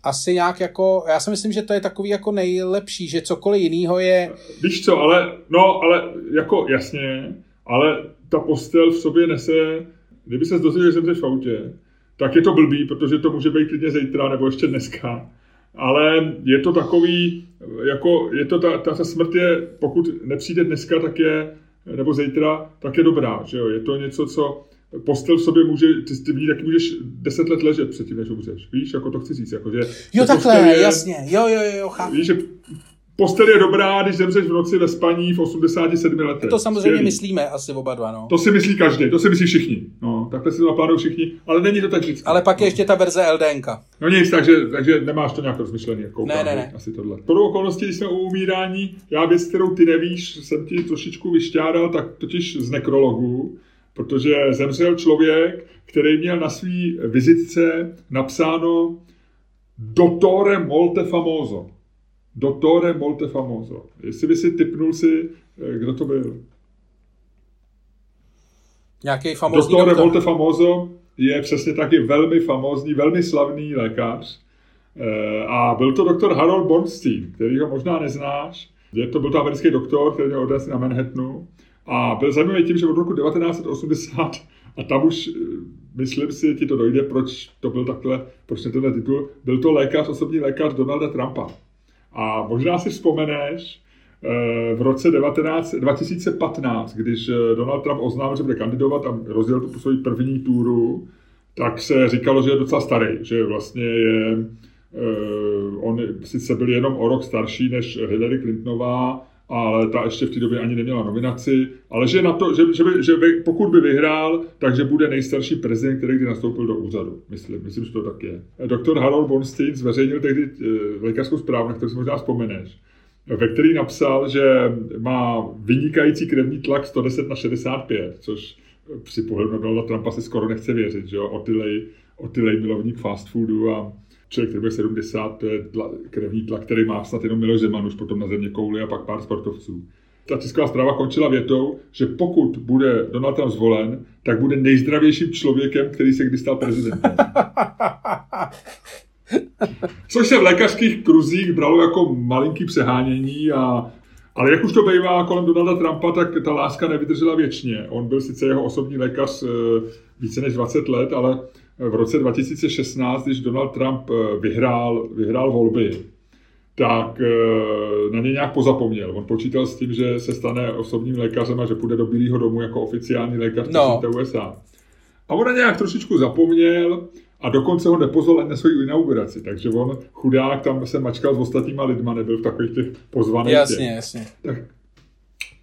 Asi nějak jako, já si myslím, že to je takový jako nejlepší, že cokoliv jiného je... Víš co, ale, no, ale jako jasně, ale ta postel v sobě nese, kdyby se dozvěděl, že zemřeš v autě, tak je to blbý, protože to může být klidně zítra nebo ještě dneska. Ale je to takový, jako je to ta, ta, ta smrt je, pokud nepřijde dneska, tak je, nebo zítra, tak je dobrá, že jo? Je to něco, co postel v sobě může, ty, ty v ní taky můžeš deset let ležet předtím, než umřeš. Víš, jako to chci říct. Jako, že, jo, takhle, je, jasně. Jo, jo, jo, chápu. Víš, že Postel je dobrá, když zemřeš v noci ve spaní v 87 letech. To samozřejmě Skvělý. myslíme asi oba dva, no. To si myslí každý, to si myslí všichni. No, takhle si to naplánují všichni, ale není to tak vždycky. Ale pak no. je ještě ta verze LDNK. No nic, takže, takže nemáš to nějak rozmyšlený. Jako ne, ne, ne. Asi tohle. Pro okolnosti, když jsme u umírání, já věc, kterou ty nevíš, jsem ti trošičku vyšťádal, tak totiž z nekrologu, protože zemřel člověk, který měl na svý vizitce napsáno Dottore molte famoso. Dottore molte famoso. Jestli by si typnul si, eh, kdo to byl? Nějaký famózní Dottore doktor. molte famoso je přesně taky velmi famózní, velmi slavný lékař. Eh, a byl to doktor Harold Bornstein, který ho možná neznáš. Je to byl to americký doktor, který měl odnes na Manhattanu. A byl zajímavý tím, že od roku 1980, a tam už, eh, myslím si, ti to dojde, proč to byl takhle, proč tenhle titul, byl to lékař, osobní lékař Donalda Trumpa. A možná si vzpomeneš, eh, v roce 19, 2015, když eh, Donald Trump oznámil, že bude kandidovat a rozjel tu svou první túru, tak se říkalo, že je docela starý, že vlastně je, eh, on sice byl jenom o rok starší než Hillary Clintonová, ale ta ještě v té době ani neměla nominaci, ale že, na to, že, že, by, že by, pokud by vyhrál, takže bude nejstarší prezident, který kdy nastoupil do úřadu. Myslím, myslím, že to tak je. Doktor Harold Bonstein zveřejnil tehdy e, lékařskou zprávu, na kterou si možná vzpomeneš, ve který napsal, že má vynikající krevní tlak 110 na 65, což při pohledu na Donalda Trumpa se skoro nechce věřit, že jo, otylej, otylej milovník fast foodu a člověk, který bude 70, to je tla, krevní tlak, který má snad jenom Miloš Zeman už potom na země kouli a pak pár sportovců. Ta tisková zpráva končila větou, že pokud bude Donald Trump zvolen, tak bude nejzdravějším člověkem, který se kdy stal prezidentem. [laughs] Což se v lékařských kruzích bralo jako malinký přehánění a ale jak už to bývá kolem Donalda Trumpa, tak ta láska nevydržela věčně. On byl sice jeho osobní lékař eh, více než 20 let, ale v roce 2016, když Donald Trump eh, vyhrál, vyhrál volby, tak eh, na ně nějak pozapomněl. On počítal s tím, že se stane osobním lékařem a že půjde do Bílého domu jako oficiální lékař no. USA. A on na nějak trošičku zapomněl a dokonce ho nepozval ani na svou inauguraci, takže on chudák tam se mačkal s ostatníma lidma, nebyl v takových těch pozvaných. Jasně, jasně. Tak,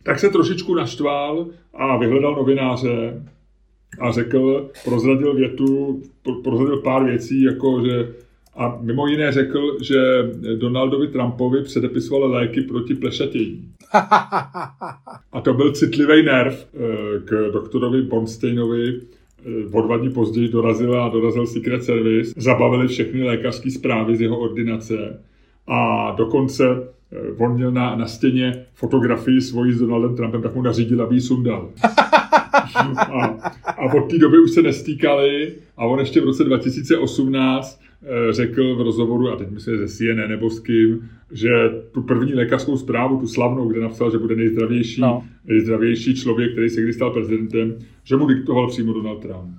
tak se trošičku naštval a vyhledal novináře a řekl, prozradil větu, prozradil pár věcí, jako že a mimo jiné řekl, že Donaldovi Trumpovi předepisoval léky proti plešatění. A to byl citlivý nerv eh, k doktorovi Bonsteinovi. Eh, o dva dní později dorazil a dorazil Secret Service. Zabavili všechny lékařské zprávy z jeho ordinace. A dokonce eh, on měl na, na stěně fotografii svoji s Donaldem Trumpem, tak mu nařídil, aby ji sundal. [laughs] A, a od té doby už se nestýkali a on ještě v roce 2018 eh, řekl v rozhovoru, a teď myslím ze CNN nebo s kým, že tu první lékařskou zprávu, tu slavnou, kde napsal, že bude nejzdravější, no. nejzdravější člověk, který se kdy stal prezidentem, že mu diktoval přímo Donald Trump. [laughs]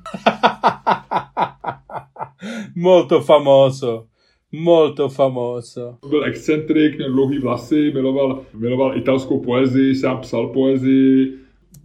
Molto famoso. Molto famoso. Byl excentrik, měl dlouhý vlasy, miloval, miloval italskou poezii, sám psal poezii,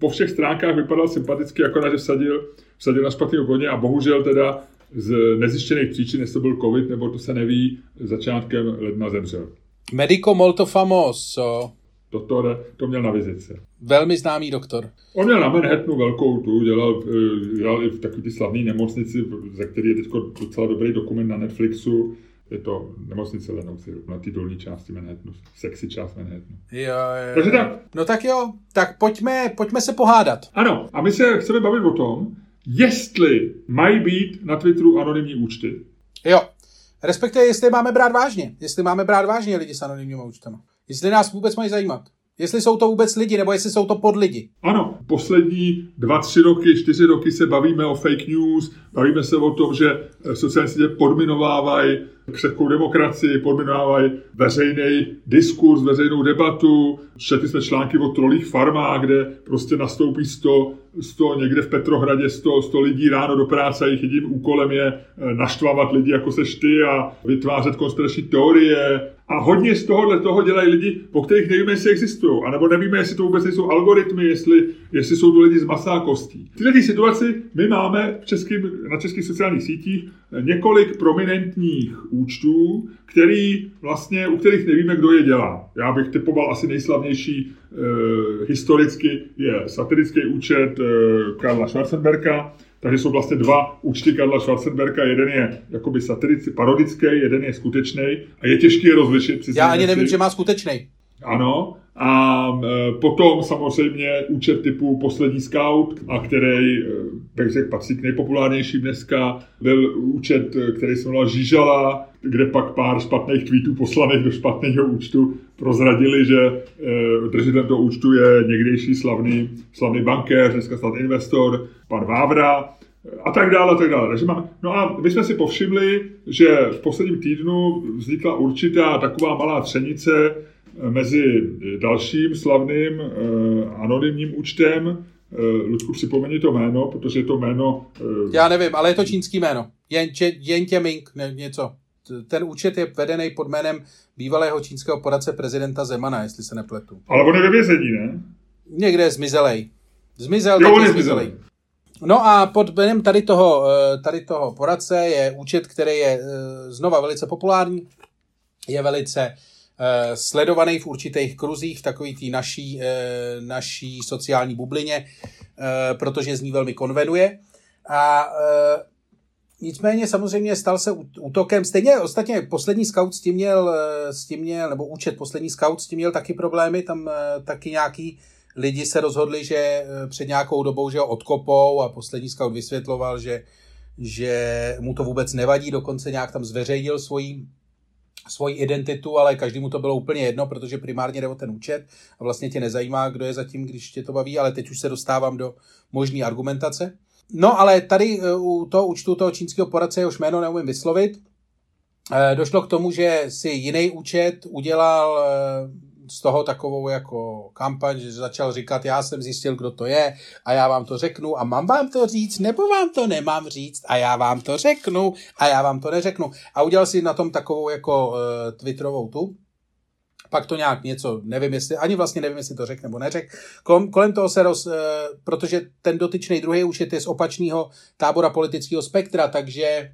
po všech stránkách vypadal sympaticky, akorát, že vsadil, vsadil na špatný koně a bohužel teda z nezjištěných příčin, jestli to byl covid, nebo to se neví, začátkem ledna zemřel. Medico molto famoso. Doktor, to měl na vizice. Velmi známý doktor. On měl na Manhattanu velkou tu, dělal, eh, dělal i v takové ty slavné nemocnici, ze které je teď docela dobrý dokument na Netflixu, je to nemocnice Lenouci, na té dolní části Manhattanu, sexy část Manhattanu. Jo, jo. Takže tak. No tak jo, tak pojďme, pojďme se pohádat. Ano, a my se chceme bavit o tom, jestli mají být na Twitteru anonymní účty. Jo, respektive jestli máme brát vážně, jestli máme brát vážně lidi s anonymními účtama. Jestli nás vůbec mají zajímat. Jestli jsou to vůbec lidi, nebo jestli jsou to pod lidi. Ano, poslední dva, tři roky, čtyři roky se bavíme o fake news, bavíme se o tom, že sociální sítě podminovávají křehkou demokracii, podminovávají veřejný diskurs, veřejnou debatu. Četli jsme články o trolích farmách, kde prostě nastoupí 100, 100 někde v Petrohradě 100, 100 lidí ráno do práce a jejich jediným úkolem je eh, naštvávat lidi jako seš ty a vytvářet konspirační teorie A hodně z tohohle toho dělají lidi, po kterých nevíme, jestli existují, anebo nevíme, jestli to vůbec jsou algoritmy, jestli, jestli jsou to lidi z masa a kostí. V této situaci my máme v českým, na českých sociálních sítích několik prominentních účtů, který vlastně, u kterých nevíme, kdo je dělá. Já bych typoval asi nejslavnější eh, historicky je satirický účet eh, Karla Schwarzenberga, takže jsou vlastně dva účty Karla Schwarzenberga. Jeden je jakoby satirický, parodický, jeden je skutečný a je těžké je rozlišit. Já ani nevím, že má skutečný. Ano. A e, potom samozřejmě účet typu Poslední scout, a který, e, bych řekl, patří k nejpopulárnějším dneska, byl účet, e, který se jmenoval Žížala, kde pak pár špatných tweetů poslaných do špatného účtu prozradili, že držitelem toho účtu je někdejší slavný, slavný bankér, dneska snad investor, pan Vávra, a tak dále, a tak dále. Takže máme, no a my jsme si povšimli, že v posledním týdnu vznikla určitá taková malá třenice mezi dalším slavným eh, anonymním účtem. Eh, Ludku, připomeni to jméno, protože je to jméno... Eh, Já nevím, ale je to čínský jméno. Jen, jen tě Ming, ne, něco. Ten účet je vedený pod jménem bývalého čínského poradce prezidenta Zemana, jestli se nepletu. Ale on je ve vězení, ne? Někde je zmizelej. Zmizel, jo, on je zmizelej. No a pod jménem tady toho, tady toho poradce je účet, který je znova velice populární, je velice sledovaný v určitých kruzích, v takový té naší, eh, naší sociální bublině, eh, protože z ní velmi konvenuje. A Nicméně samozřejmě stal se útokem. Stejně ostatně poslední scout s tím měl, s tím měl nebo účet poslední scout s tím měl taky problémy. Tam taky nějaký lidi se rozhodli, že před nějakou dobou, že ho odkopou a poslední scout vysvětloval, že, že mu to vůbec nevadí, dokonce nějak tam zveřejnil svoji svoji identitu, ale každému to bylo úplně jedno, protože primárně jde o ten účet a vlastně tě nezajímá, kdo je zatím, když tě to baví, ale teď už se dostávám do možné argumentace. No ale tady eh, u toho účtu toho čínského poradce, jehož jméno neumím vyslovit, eh, došlo k tomu, že si jiný účet udělal eh, z toho takovou jako kampaň, že začal říkat, já jsem zjistil, kdo to je a já vám to řeknu a mám vám to říct, nebo vám to nemám říct a já vám to řeknu a já vám to neřeknu. A udělal si na tom takovou jako uh, Twitterovou tu, pak to nějak něco, nevím jestli, ani vlastně nevím, jestli to řekl nebo neřekl. Kolem, kolem toho se roz, uh, protože ten dotyčný druhý účet je z opačného tábora politického spektra, takže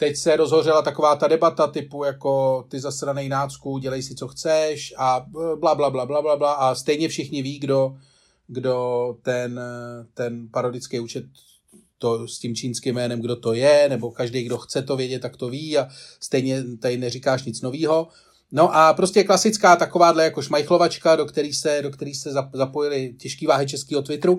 teď se rozhořela taková ta debata typu jako ty zasranej nácku, dělej si, co chceš a bla, bla, bla, bla, bla, bla a stejně všichni ví, kdo, kdo ten, ten parodický účet to s tím čínským jménem, kdo to je, nebo každý, kdo chce to vědět, tak to ví a stejně tady neříkáš nic novýho. No a prostě klasická takováhle jako šmajchlovačka, do který se, do který se zapojili těžký váhy českého Twitteru,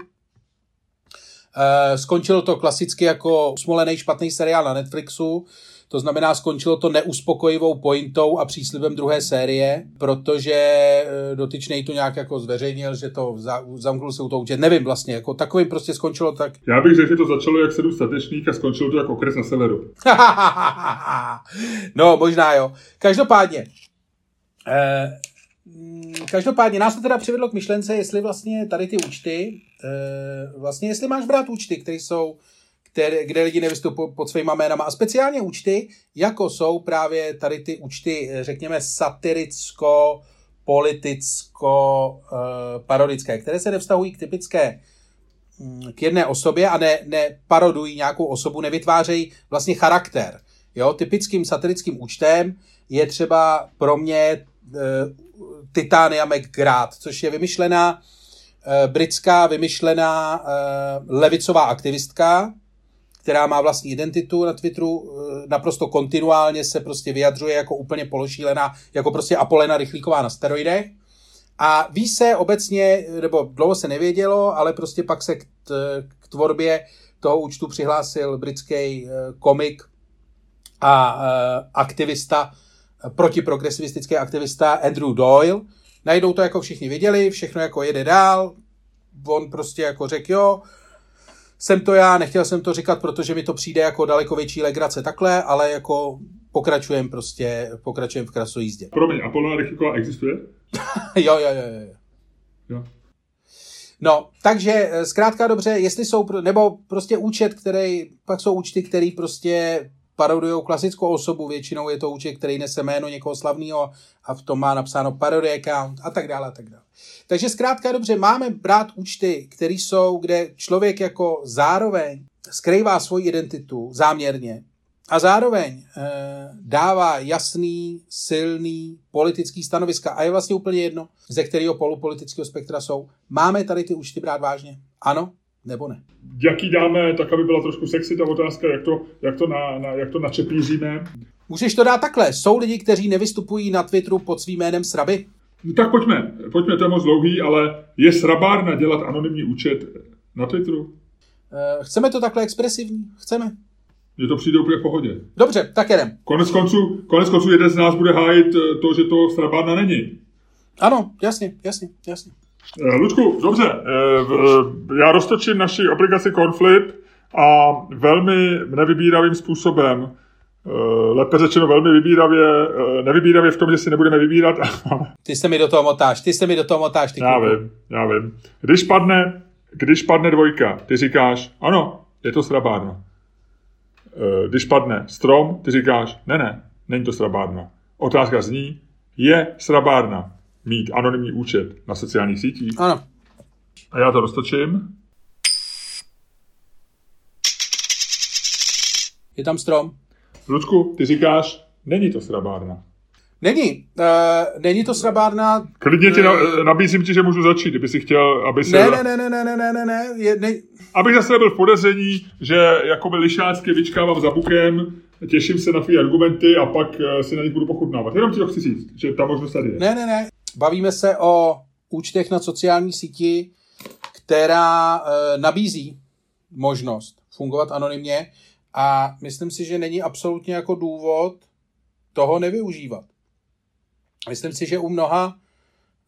skončilo to klasicky jako smolený špatný seriál na Netflixu, to znamená, skončilo to neuspokojivou pointou a příslibem druhé série, protože eh, dotyčný to nějak jako zveřejnil, že to zamknul se u toho účet. Nevím vlastně, jako takovým prostě skončilo tak. Já bych řekl, že to začalo jak sedm statečných a skončilo to jako okres na severu. [laughs] no, možná jo. Každopádně, eh, každopádně nás to teda přivedlo k myšlence, jestli vlastně tady ty účty, eh, vlastně jestli máš brát účty, které jsou, které, kde lidi nevystupují pod svýma jménama a speciálně účty, jako jsou právě tady ty účty, eh, řekněme, satiricko, politicko, eh, parodické, které se nevztahují k typické mm, k jedné osobě a ne, ne parodují nějakou osobu, nevytvářejí vlastně charakter. Jo, typickým satirickým účtem je třeba pro mě Titania McGrath, což je vymyšlená eh, britská vymyšlená eh, levicová aktivistka, která má vlastní identitu na Twitteru, eh, naprosto kontinuálně se prostě vyjadřuje jako úplně pološílená, jako prostě Apolena Rychlíková na steroidech. A ví se obecně, nebo dlouho se nevědělo, ale prostě pak se k, t, k tvorbě toho účtu přihlásil britský komik a aktivista protiprogresivistický aktivista Andrew Doyle. Najdou to jako všichni viděli, všechno jako jede dál. On prostě jako řekl, jo, jsem to já, nechtěl jsem to říkat, protože mi to přijde jako daleko větší legrace takhle, ale jako pokračujem prostě, pokračujem v krasojízdě. Promiň, Apollo Rychlíková existuje? [laughs] jo, jo, jo, jo. jo. No, takže zkrátka dobře, jestli jsou, nebo prostě účet, který, pak jsou účty, který prostě parodují klasickou osobu, většinou je to účet, který nese jméno někoho slavného a v tom má napsáno parody account a tak dále a tak dále. Takže zkrátka dobře, máme brát účty, které jsou, kde člověk jako zároveň skrývá svoji identitu záměrně a zároveň e, dává jasný, silný politický stanoviska a je vlastně úplně jedno, ze kterého polu politického spektra jsou. Máme tady ty účty brát vážně? Ano nebo ne? Jaký dáme, tak aby byla trošku sexy ta otázka, jak to, jak to, na, na, jak to načepíříme? Můžeš to dát takhle. Jsou lidi, kteří nevystupují na Twitteru pod svým jménem Sraby? No, tak pojďme, pojďme, to je moc dlouhý, ale je srabárna dělat anonymní účet na Twitteru? Eh, chceme to takhle expresivní? Chceme. Mně to přijde úplně v pohodě. Dobře, tak jedem. Konec konců, konec konců jeden z nás bude hájit eh, to, že to srabárna není. Ano, jasně, jasně, jasně. Eh, Ludku, dobře, já roztočím naši aplikaci Conflip a velmi nevybíravým způsobem lépe řečeno velmi vybíravě, nevybíravě v tom, že si nebudeme vybírat. [laughs] ty se mi do toho motáš, ty se mi do toho motáš. Ty já klubu. vím, já vím. Když padne, když padne dvojka, ty říkáš, ano, je to srabárna. Když padne strom, ty říkáš, ne, ne, není to srabárna. Otázka zní, je srabárna mít anonymní účet na sociálních sítích? Ano. A já to roztočím. Je tam strom. Ludku, ty říkáš, není to srabárna. Není. Uh, není to srabárna. Klidně ti uh, nabízím ti, že můžu začít, kdyby si chtěl, aby se... Ne, ne, ne, ne, ne, ne, ne, ne, je, ne. Abych zase byl v podezření, že jakoby lišácky vyčkávám za bukem, těším se na tvý argumenty a pak si na nich budu pochutnávat. Jenom ti to chci říct, že ta možnost tady je. Ne, ne, ne. Bavíme se o účtech na sociální síti, která uh, nabízí možnost fungovat anonymně a myslím si, že není absolutně jako důvod toho nevyužívat. Myslím si, že u mnoha,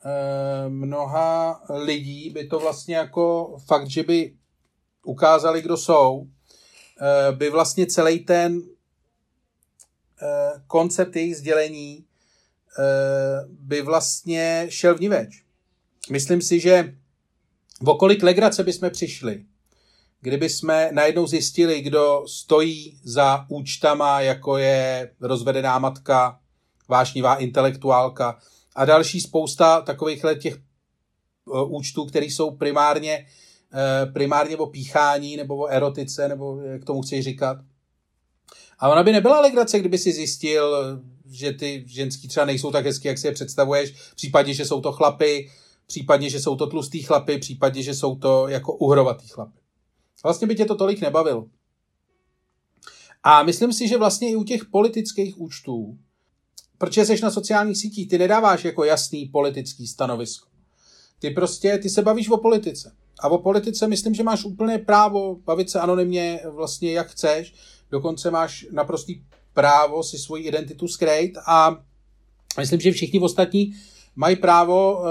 eh, mnoha lidí by to vlastně jako fakt, že by ukázali, kdo jsou, eh, by vlastně celý ten eh, koncept jejich sdělení by vlastně šel vníveč. Myslím si, že v okolik legrace bychom přišli, kdyby jsme najednou zjistili, kdo stojí za účtama, jako je rozvedená matka, vášnivá intelektuálka a další spousta takových těch uh, účtů, které jsou primárně, uh, primárně o píchání nebo o erotice, nebo jak tomu chci říkat. A ona by nebyla legrace, kdyby si zjistil, že ty ženský třeba nejsou tak hezky, jak si je představuješ, případně, že jsou to chlapy, případně, že jsou to tlustý chlapy, případně, že jsou to jako uhrovatý chlapy. Vlastně by tě to tolik nebavil. A myslím si, že vlastně i u těch politických účtů, protože jsi na sociálních sítích, ty nedáváš jako jasný politický stanovisko. Ty prostě, ty se bavíš o politice. A o politice myslím, že máš úplné právo bavit se anonymně vlastně jak chceš. Dokonce máš naprostý právo si svoji identitu skrýt a myslím, že všichni ostatní mají právo eh,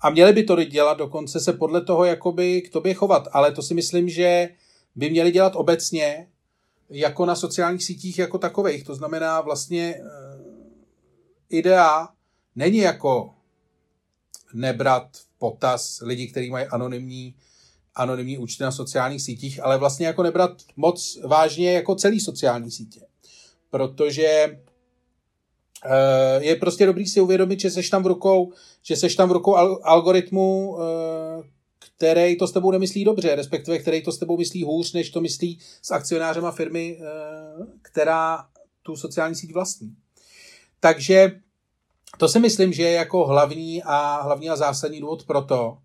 a měli by to dělat dokonce se podle toho jakoby k tobě chovat, ale to si myslím, že by měli dělat obecně jako na sociálních sítích jako takových. To znamená vlastně eh, idea není jako nebrat potaz lidi, kteří mají anonymní, anonymní účty na sociálních sítích, ale vlastně jako nebrat moc vážně jako celý sociální sítě. Protože Eh, je prostě dobrý si uvědomit, že seš tam v rukou, že seš tam v rukou algoritmu, eh, který to s tebou nemyslí dobře, respektive který to s tebou myslí hůř, než to myslí s akcionářema firmy, eh, která tu sociální síť vlastní. Takže to si myslím, že je jako hlavní a hlavní a zásadní důvod pro to,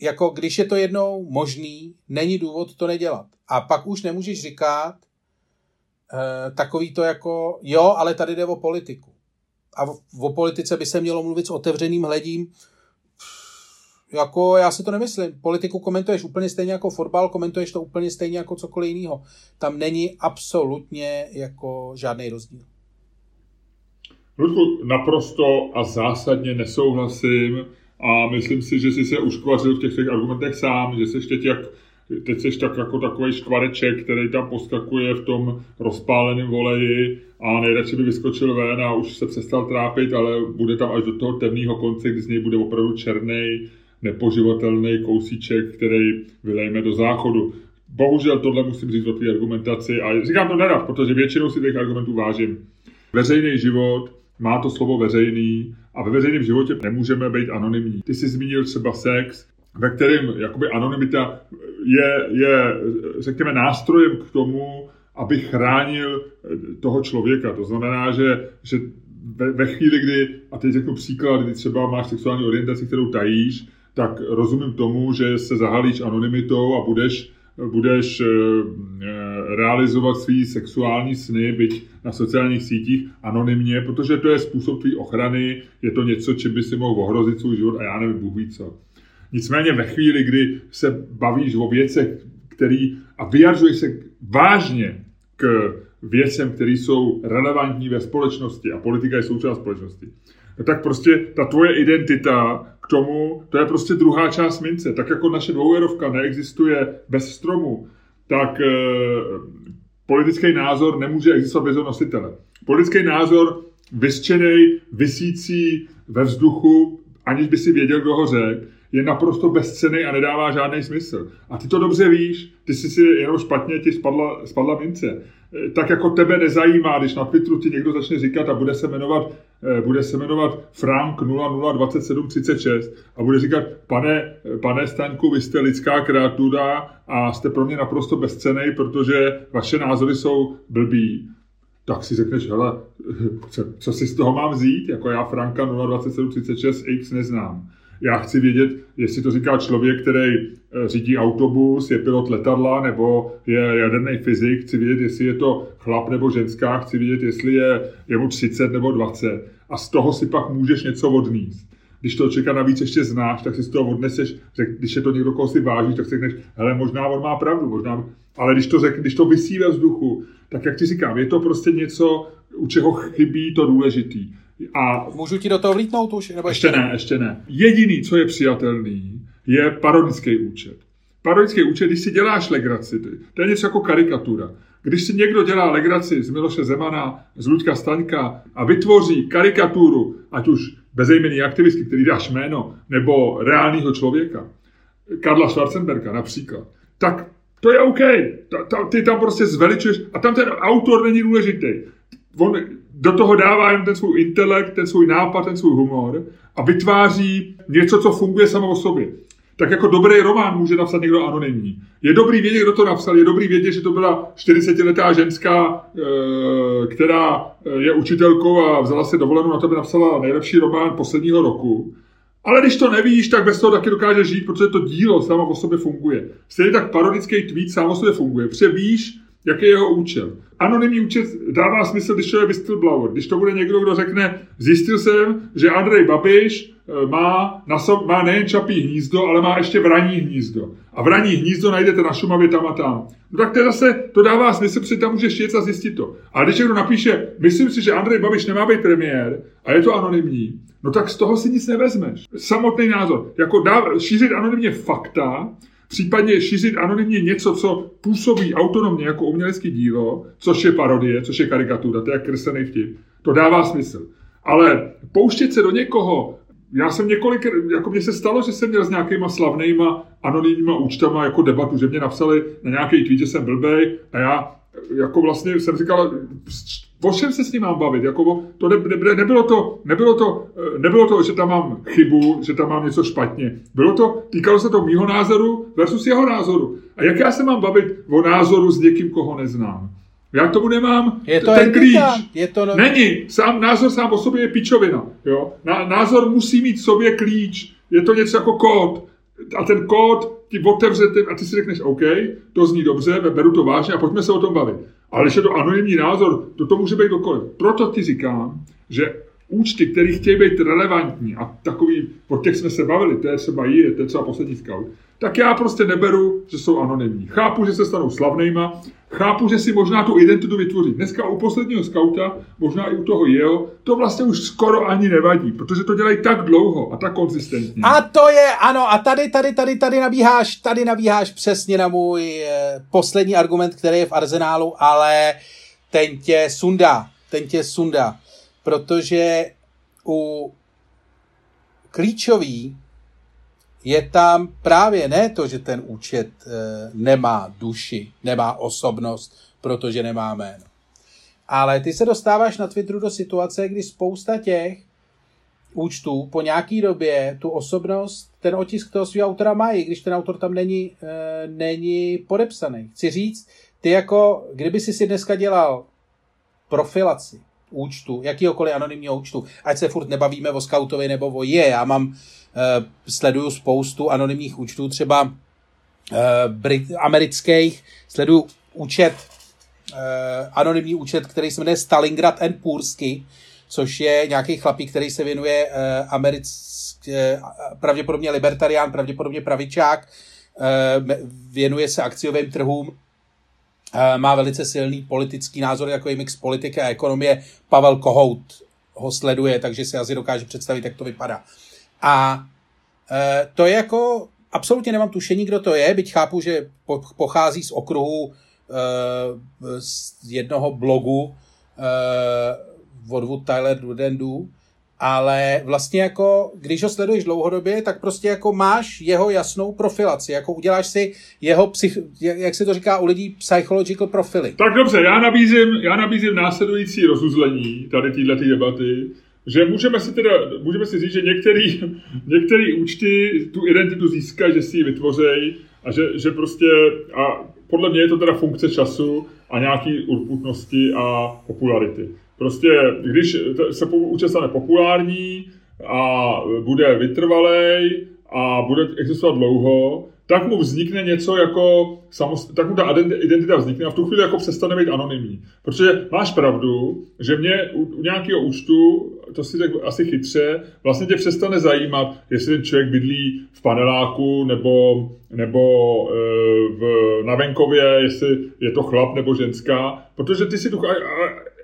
jako když je to jednou možný, není důvod to nedělat. A pak už nemůžeš říkat, takový to jako, jo, ale tady jde o politiku. A o, politice by se mělo mluvit s otevřeným hledím. Jako já si to nemyslím. Politiku komentuješ úplně stejně jako fotbal, komentuješ to úplně stejně jako cokoliv jiného. Tam není absolutně jako žádný rozdíl. Ludku, naprosto a zásadně nesouhlasím a myslím si, že jsi se uškvařil v těch argumentech sám, že jsi teď jak teď jsi tak jako takový škvareček, který tam poskakuje v tom rozpáleném voleji a nejradši by vyskočil ven a už se přestal trápit, ale bude tam až do toho temného konce, kdy z něj bude opravdu černý, nepoživatelný kousíček, který vylejme do záchodu. bohužel tohle musím říct o té argumentaci a říkám to nerad, protože většinou si těch argumentů vážím. Veřejný život má to slovo veřejný a ve veřejném životě nemůžeme být anonymní. Ty jsi zmínil třeba sex, ve kterém jakoby anonymita je, je, řekněme, nástrojem k tomu, aby chránil toho člověka. To znamená, že, že ve, ve chvíli, kdy, a teď řeknu příklad, kdy třeba máš sexuální orientaci, kterou tajíš, tak rozumím tomu, že se zahalíš anonymitou a budeš, budeš eh, eh, realizovat svý sexuální sny, byť na sociálních sítích, anonymně, protože to je způsob tvý ochrany, je to něco, čím by si mohl ohrozit svůj život a já nevím, Bůh ví co. Nicméně ve chvíli, kdy se bavíš o věcech, který a vyjadřuješ se vážně k věcem, které jsou relevantní ve společnosti a politika je součást společnosti, no tak prostě ta tvoje identita k tomu, to je prostě druhá část mince. Tak jako naše dvoujerovka neexistuje bez stromu, tak e, politický názor nemůže existovat bez nositele. Politický názor vyřčený, vysící ve vzduchu, aniž by si věděl, kdo ho řekl, je naprosto bezcený a nedává žádný smysl. A ty to dobře víš, ty jsi si jenom špatně ti spadla, spadla mince. Eh, tak jako tebe nezajímá, když na Twitteru ti někdo začne říkat a bude se jmenovat, eh, bude se jmenovat Frank 002736 a bude říkat, pane, pane Staňku, vy jste lidská kreatura a jste pro mě naprosto bezcený, protože vaše názory jsou blbý tak si řekneš, hele, co, co si z toho mám vzít? Jako já Franka 02736X neznám. Já chci vědět, jestli to říká člověk, který eh, řídí autobus, je pilot letadla nebo je jaderný fyzik. Chci vědět, jestli je to chlap nebo ženská. Chci vědět, jestli je, je mu 30 nebo 20. A z toho si pak můžeš něco odníst. Když to člověka navíc ještě znáš, tak si z toho odneseš, řek, když je to někdo, koho si vážíš, tak si řekneš, hele, možná on má pravdu, možná, ale když to, řek, když to vysí ve vzduchu, tak jak ti říkám, je to prostě něco, u čeho chybí to důležitý. A Můžu ti do toho vlítnout už? Nebo ještě, ještě ne, ještě ne. Jediný, co je přijatelný, je parodický účet. Parodický účet, když si děláš legraci, to je něco jako karikatura. Když si někdo dělá legraci z Miloše Zemana, z Luďka Staňka a vytvoří karikaturu, ať už bezejmený aktivistky, který dáš jméno, nebo reálného člověka, Karla Schwarzenberga například, tak to je OK. Ta, ta, ty tam prostě zveličuješ a tam ten autor není důležitý. On do toho dává jen ten svůj intelekt, ten svůj nápad, ten svůj humor a vytváří něco, co funguje samo o sobě. Tak jako dobrý román může napsat někdo anonymní. Je dobrý vědět, kdo to napsal, je dobrý vědět, že to byla 40-letá ženská, eh, která eh, je učitelkou a vzala si dovolenou na to, aby napsala nejlepší román posledního roku. Ale když to nevíš, tak bez toho taky dokáže žít, protože to dílo samo o sobě funguje. Stejně tak parodický tweet sám o sobě funguje, protože víš, jaký je jeho účel. Anonymní účet dává smysl, když to je whistleblower. Když to bude někdo, kdo řekne, zjistil jsem, že Andrej Babiš eh, má, na má nejen čapí hnízdo, ale má ještě vraní hnízdo. A vraní hnízdo najdete na Šumavě tam a tam. No tak to zase, to dává smysl, protože tam můžeš jet a zjistit to. A když někdo napíše, myslím si, že Andrej Babiš nemá být premiér a je to anonymní, no tak z toho si nic nevezmeš. Samotný názor. Jako dá, šířit anonymně fakta, Případně šířit anonymně něco, co působí autonomně jako umělecké dílo, což je parodie, což je karikatura, to je kreslený vtip. To dává smysl. Ale pouštět se do někoho, já jsem několik, jako mně se stalo, že jsem měl s nějakýma slavnýma anonymníma účtama jako debatu, že mě napsali na nějaký tweet, že jsem blbej a já jako vlastně jsem říkal, o čem se s ním mám bavit? Jako, to ne, ne, nebylo, to, nebylo, to, eh, nebylo to, že tam mám chybu, že tam mám něco špatně. Bylo to, týkalo se to mýho názoru versus jeho názoru. A jak já se mám bavit o názoru s někým, koho neznám? Já k tomu nemám je to ten klíč. Je to no... Není. Sám, názor sám o sobě je pičovina. Jo? Názor musí mít v sobě klíč. Je to něco jako kód. A ten kód ti otevře ten, a ty si řekneš, OK, to zní dobře, beru to vážně a pojďme se o tom bavit. Ale když je to anonymní názor, to, to může být dokoliv. Proto ti říkám, že účty, které chtějí být relevantní a takový, o těch jsme se bavili, to je třeba je, to je třeba poslední scout, tak já prostě neberu, že jsou anonymní. Chápu, že se stanou slavnejma, chápu, že si možná tu identitu vytvoří. Dneska u posledního skauta, možná i u toho jeho, to vlastně už skoro ani nevadí, protože to dělají tak dlouho a tak konzistentně. A to je, ano, a tady, tady, tady, tady nabíháš, tady nabíháš přesně na můj eh, poslední argument, který je v arzenálu, ale ten tě sundá, ten tě sundá, protože u klíčový je tam právě ne to, že ten účet e, nemá duši, nemá osobnost, protože nemá jméno. Ale ty se dostáváš na Twitteru do situace, kdy spousta těch účtů po nějaký době tu osobnost, ten otisk toho svého autora i když ten autor tam není, e, není podepsaný. Chci říct, ty jako, kdyby si si dneska dělal profilaci účtu, jakýhokoliv anonymního účtu, ať se furt nebavíme o skautovi nebo o je, já mám, e, sleduju spoustu anonymních účtů, třeba e, brit, amerických, sleduju účet, e, anonymní účet, který se jmenuje Stalingrad and Pursky, což je nějaký chlapík, který se věnuje e, americké, pravděpodobně libertarián, pravděpodobně pravičák, e, věnuje se akciovým trhům má velice silný politický názor, jako mix politiky a ekonomie. Pavel Kohout ho sleduje, takže si asi dokáže představit, jak to vypadá. A eh, to je jako, absolutně nemám tušení, kdo to je, byť chápu, že pochází z okruhu eh, z jednoho blogu od Tyler Dudendu, ale vlastně jako, když ho sleduješ dlouhodobě, tak prostě jako máš jeho jasnou profilaci, jako uděláš si jeho, psych, jak se to říká u lidí, psychological profily. Tak dobře, já nabízím, já nabízím následující rozuzlení tady této debaty, že můžeme si teda, můžeme si říct, že některý, [laughs] některý účty tu identitu získají, že si ji vytvořejí a že, že prostě, a podle mě je to teda funkce času a nějaký urputnosti a popularity. Prostě, když se účast stane populární a bude vytrvalej a bude existovat dlouho, tak mu vznikne něco jako, samost... tak mu ta identita vznikne a v tu chvíli jako přestane být anonymní. Protože máš pravdu, že mě u, nějakého účtu, to si řekl asi chytře, vlastně tě přestane zajímat, jestli ten člověk bydlí v paneláku nebo, nebo e, v, na venkově, jestli je to chlap nebo ženská, protože ty si tu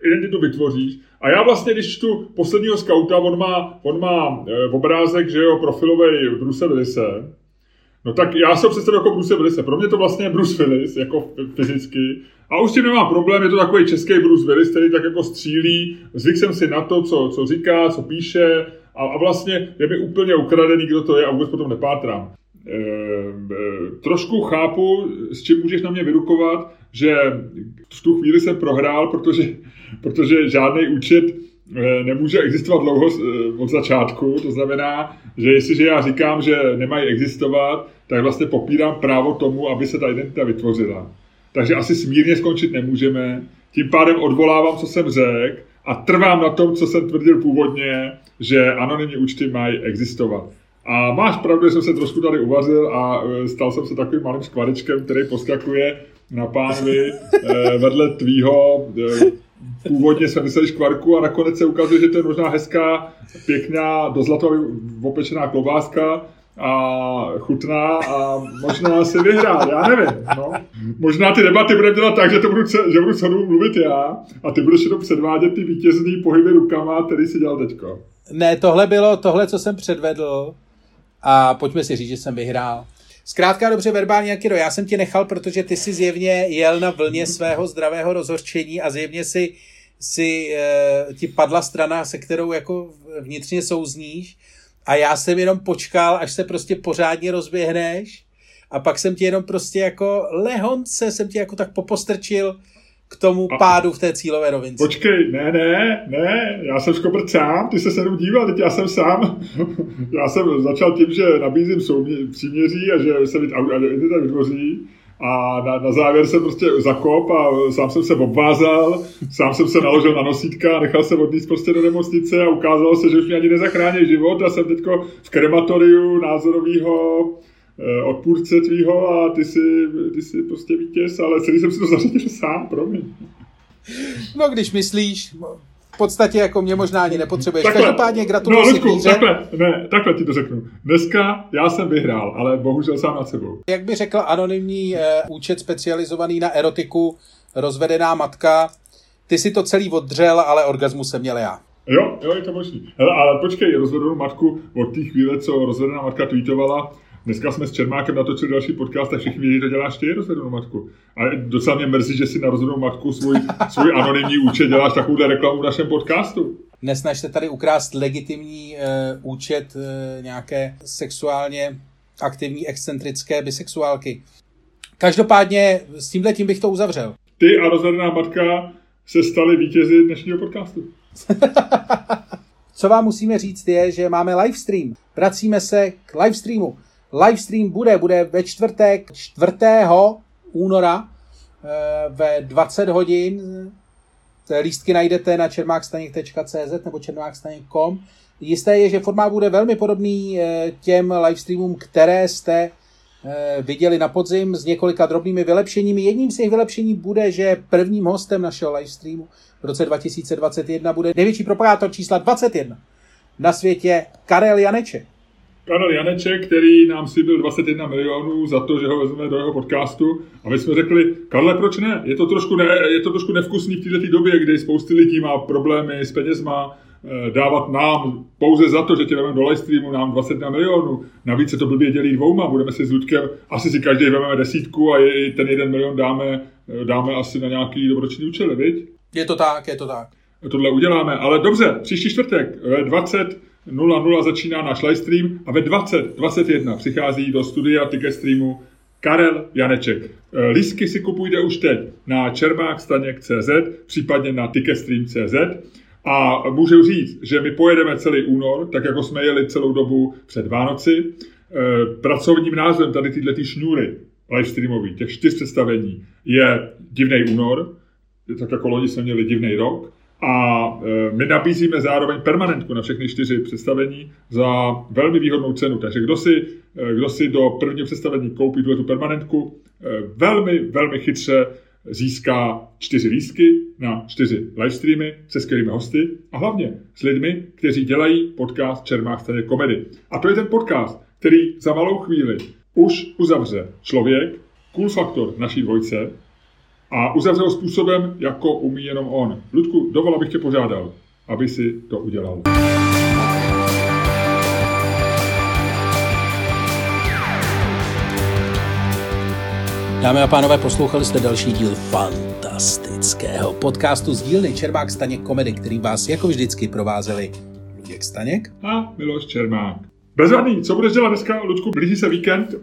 identitu vytvoříš. A já vlastně, když čtu posledního skauta, on má, on má e, obrázek, že jo, profilový Bruce Willise, No tak já se představil jako Bruce Willise. Pro mě to vlastně je Bruce Willis, jako fyzicky. A už s tím nemám problém, je to takový český Bruce Willis, který tak jako střílí. Zvyk jsem si na to, co, co říká, co píše. A, a vlastně je mi úplně ukradený, kdo to je a vůbec potom nepátrám. E, e, trošku chápu, s čím můžeš na mě vyrukovat, že v tu chvíli jsem prohrál, protože, protože žádný účet Eh, nemůže existovat dlouho eh, od začátku. To znamená, že jestliže já říkám, že nemají existovat, tak vlastně popírám právo tomu, aby se ta identita vytvořila. Takže asi smírně skončit nemůžeme. Tím pádem odvolávám, co jsem řekl a trvám na tom, co jsem tvrdil původně, že anonymní účty mají existovat. A máš pravdu, že jsem se trošku tady uvařil a eh, stal jsem se takovým malým skvadečkem, který poskakuje na pánvi vedle tvýho původně jsme mysleli škvarku a nakonec se ukazuje, že to je možná hezká, pěkná, do zlatově opečená klobáska a chutná a možná si vyhrát, já nevím. No. Možná ty debaty budeme dělat tak, že, to budu, že budu s mluvit já a ty budeš jenom předvádět ty vítězný pohyby rukama, který si dělal teďko. Ne, tohle bylo tohle, co jsem předvedl a pojďme si říct, že jsem vyhrál. Zkrátka dobře verbální Akiro, já jsem ti nechal, protože ty si zjevně jel na vlně svého zdravého rozhorčení a zjevně si, si e, ti padla strana, se kterou jako vnitřně souzníš. A já jsem jenom počkal, až se prostě pořádně rozběhneš. A pak jsem ti jenom prostě jako lehonce jsem ti jako tak popostrčil k tomu a, pádu v té cílové rovince. Počkej, ne, ne, ne, já jsem škobrt sám, ty se se jenom díval, teď já jsem sám. [laughs] já jsem začal tím, že nabízím soumě, příměří a že se identita vytvoří. A na, na závěr jsem prostě zakop a sám jsem se obvázal, sám jsem se naložil na nosítka, nechal se odníst prostě do nemocnice a ukázalo se, že už mě ani nezachrání život a jsem teďko v krematoriu názorového odpůrce tvýho a ty jsi, ty jsi prostě vítěz, ale celý jsem si to zařídil sám, promiň. No, když myslíš, v podstatě jako mě možná ani nepotřebuješ. Takhle, Každopádně gratuluji no, Ludku, si takhle, ne, takhle ti to řeknu. Dneska já jsem vyhrál, ale bohužel sám nad sebou. Jak by řekl anonymní e, účet specializovaný na erotiku, rozvedená matka, ty si to celý oddřel, ale orgasmus jsem měl já. Jo, jo, je to možný. Hele, ale počkej, rozvedenou matku od té chvíle, co rozvedená matka tweetovala, Dneska jsme s Čermákem natočili další podcast a všichni vědí, že to děláš ty rozvedenou matku. A docela mě mrzí, že si na rozvedenou matku svůj, svůj anonymní účet děláš takovouhle reklamu v našem podcastu. Nesnaž se tady ukrást legitimní uh, účet uh, nějaké sexuálně aktivní excentrické bisexuálky. Každopádně s tímhle tím bych to uzavřel. Ty a rozhledná matka se stali vítězi dnešního podcastu. [laughs] Co vám musíme říct je, že máme livestream. Vracíme se k livestreamu. Livestream bude, bude ve čtvrtek 4. února eh, ve 20 hodin. Lístky najdete na čermákstaněk.cz nebo čermákstaněk.com. Jisté je, že formát bude velmi podobný eh, těm livestreamům, které jste eh, viděli na podzim s několika drobnými vylepšeními. Jedním z těch vylepšení bude, že prvním hostem našeho livestreamu v roce 2021 bude největší propagátor čísla 21 na světě Karel Janeček. Karel Janeček, který nám slíbil 21 milionů za to, že ho vezmeme do jeho podcastu. A my jsme řekli, Karle, proč ne? Je to trošku, ne, je to trošku nevkusný v této době, kdy spousty lidí má problémy s penězma, eh, dávat nám pouze za to, že tě vezmeme do live streamu, nám 21 milionů. Navíc se to blbě dělí dvouma, budeme si s Ludkem, asi si každý vezmeme desítku a ten jeden milion dáme, eh, dáme asi na nějaký dobroční účel, viď? Je to tak, je to tak. Tohle uděláme, ale dobře, příští čtvrtek ve 20.00 začíná náš livestream a ve 20.21 přichází do studia Ticketstreamu Karel Janeček. E, lístky si kupujte už teď na čermákstaněk.cz, případně na ticketstream.cz a můžu říct, že my pojedeme celý únor, tak jako jsme jeli celou dobu před Vánoci. E, pracovním názvem tady tyhle ty šňůry livestreamový, těch čtyř představení, je Divnej únor, tak jako loni jsme měli divný rok. A e, my nabízíme zároveň permanentku na všechny čtyři představení za velmi výhodnou cenu. Takže kdo si, e, kdo si do prvního představení koupí tuhle tu permanentku, e, velmi, velmi chytře získá čtyři lístky na čtyři livestreamy se skvělými hosty a hlavně s lidmi, kteří dělají podcast Čermák stejně komedy. A to je ten podcast, který za malou chvíli už uzavře člověk, cool faktor naší dvojce, a uzavřel způsobem, jako umí jenom on. Ludku, dovol, abych tě požádal, aby si to udělal. Dámy a pánové, poslouchali jste další díl fantastického podcastu z dílny Čermák Staněk komedy, který vás jako vždycky provázeli Luděk Staněk a Miloš Čermák. Bezvadný, co budeš dělat dneska, Ludku? Blíží se víkend,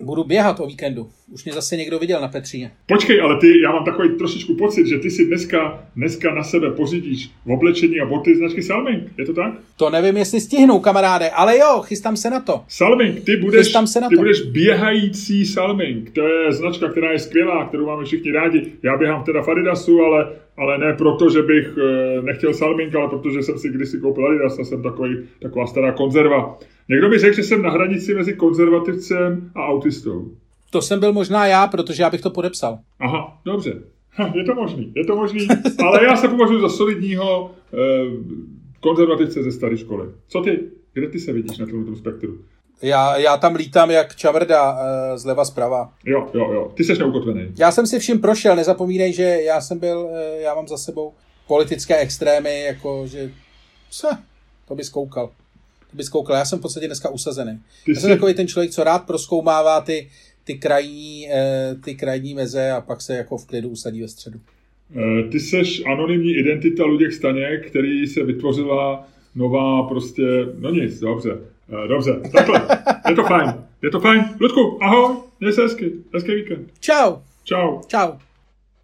Budu běhat o víkendu. Už mě zase někdo viděl na Petříně. Počkej, ale ty, já mám takový trošičku pocit, že ty si dneska, dneska na sebe pořídíš v oblečení a boty značky Salming. Je to tak? To nevím, jestli stihnu, kamaráde, ale jo, chystám se na to. Salming, ty budeš, se na ty to. budeš běhající Salming. To je značka, která je skvělá, kterou máme všichni rádi. Já běhám teda v Adidasu, ale, ale ne proto, že bych eh, nechtěl Salming, ale protože jsem si kdysi koupil Adidas a jsem takový, taková stará konzerva. Někdo by řekl, že jsem na hranici mezi konzervativcem a autistou. To jsem byl možná já, protože já bych to podepsal. Aha, dobře. je to možný, je to možný, ale já se považuji za solidního eh, konzervativce ze staré školy. Co ty? Kde ty se vidíš na tomto spektru? Já, já tam lítám jak čavrda uh, zleva zprava. Jo, jo, jo. Ty jsi neukotvený. Já jsem si vším prošel, nezapomínej, že já jsem byl, uh, já mám za sebou politické extrémy, jako že se, to bys koukal bys koukal. Já jsem v podstatě dneska usazený. Ty já jsem jsi... takový ten člověk, co rád proskoumává ty, ty, krajní, eh, ty krajní meze a pak se jako v klidu usadí ve středu. Eh, ty seš anonymní identita Luděk Staněk, který se vytvořila nová prostě, no nic, dobře, eh, dobře, takhle, je to fajn, je to fajn. Ludku, ahoj, měj se hezky, hezký víkend. Čau. Čau. Čau.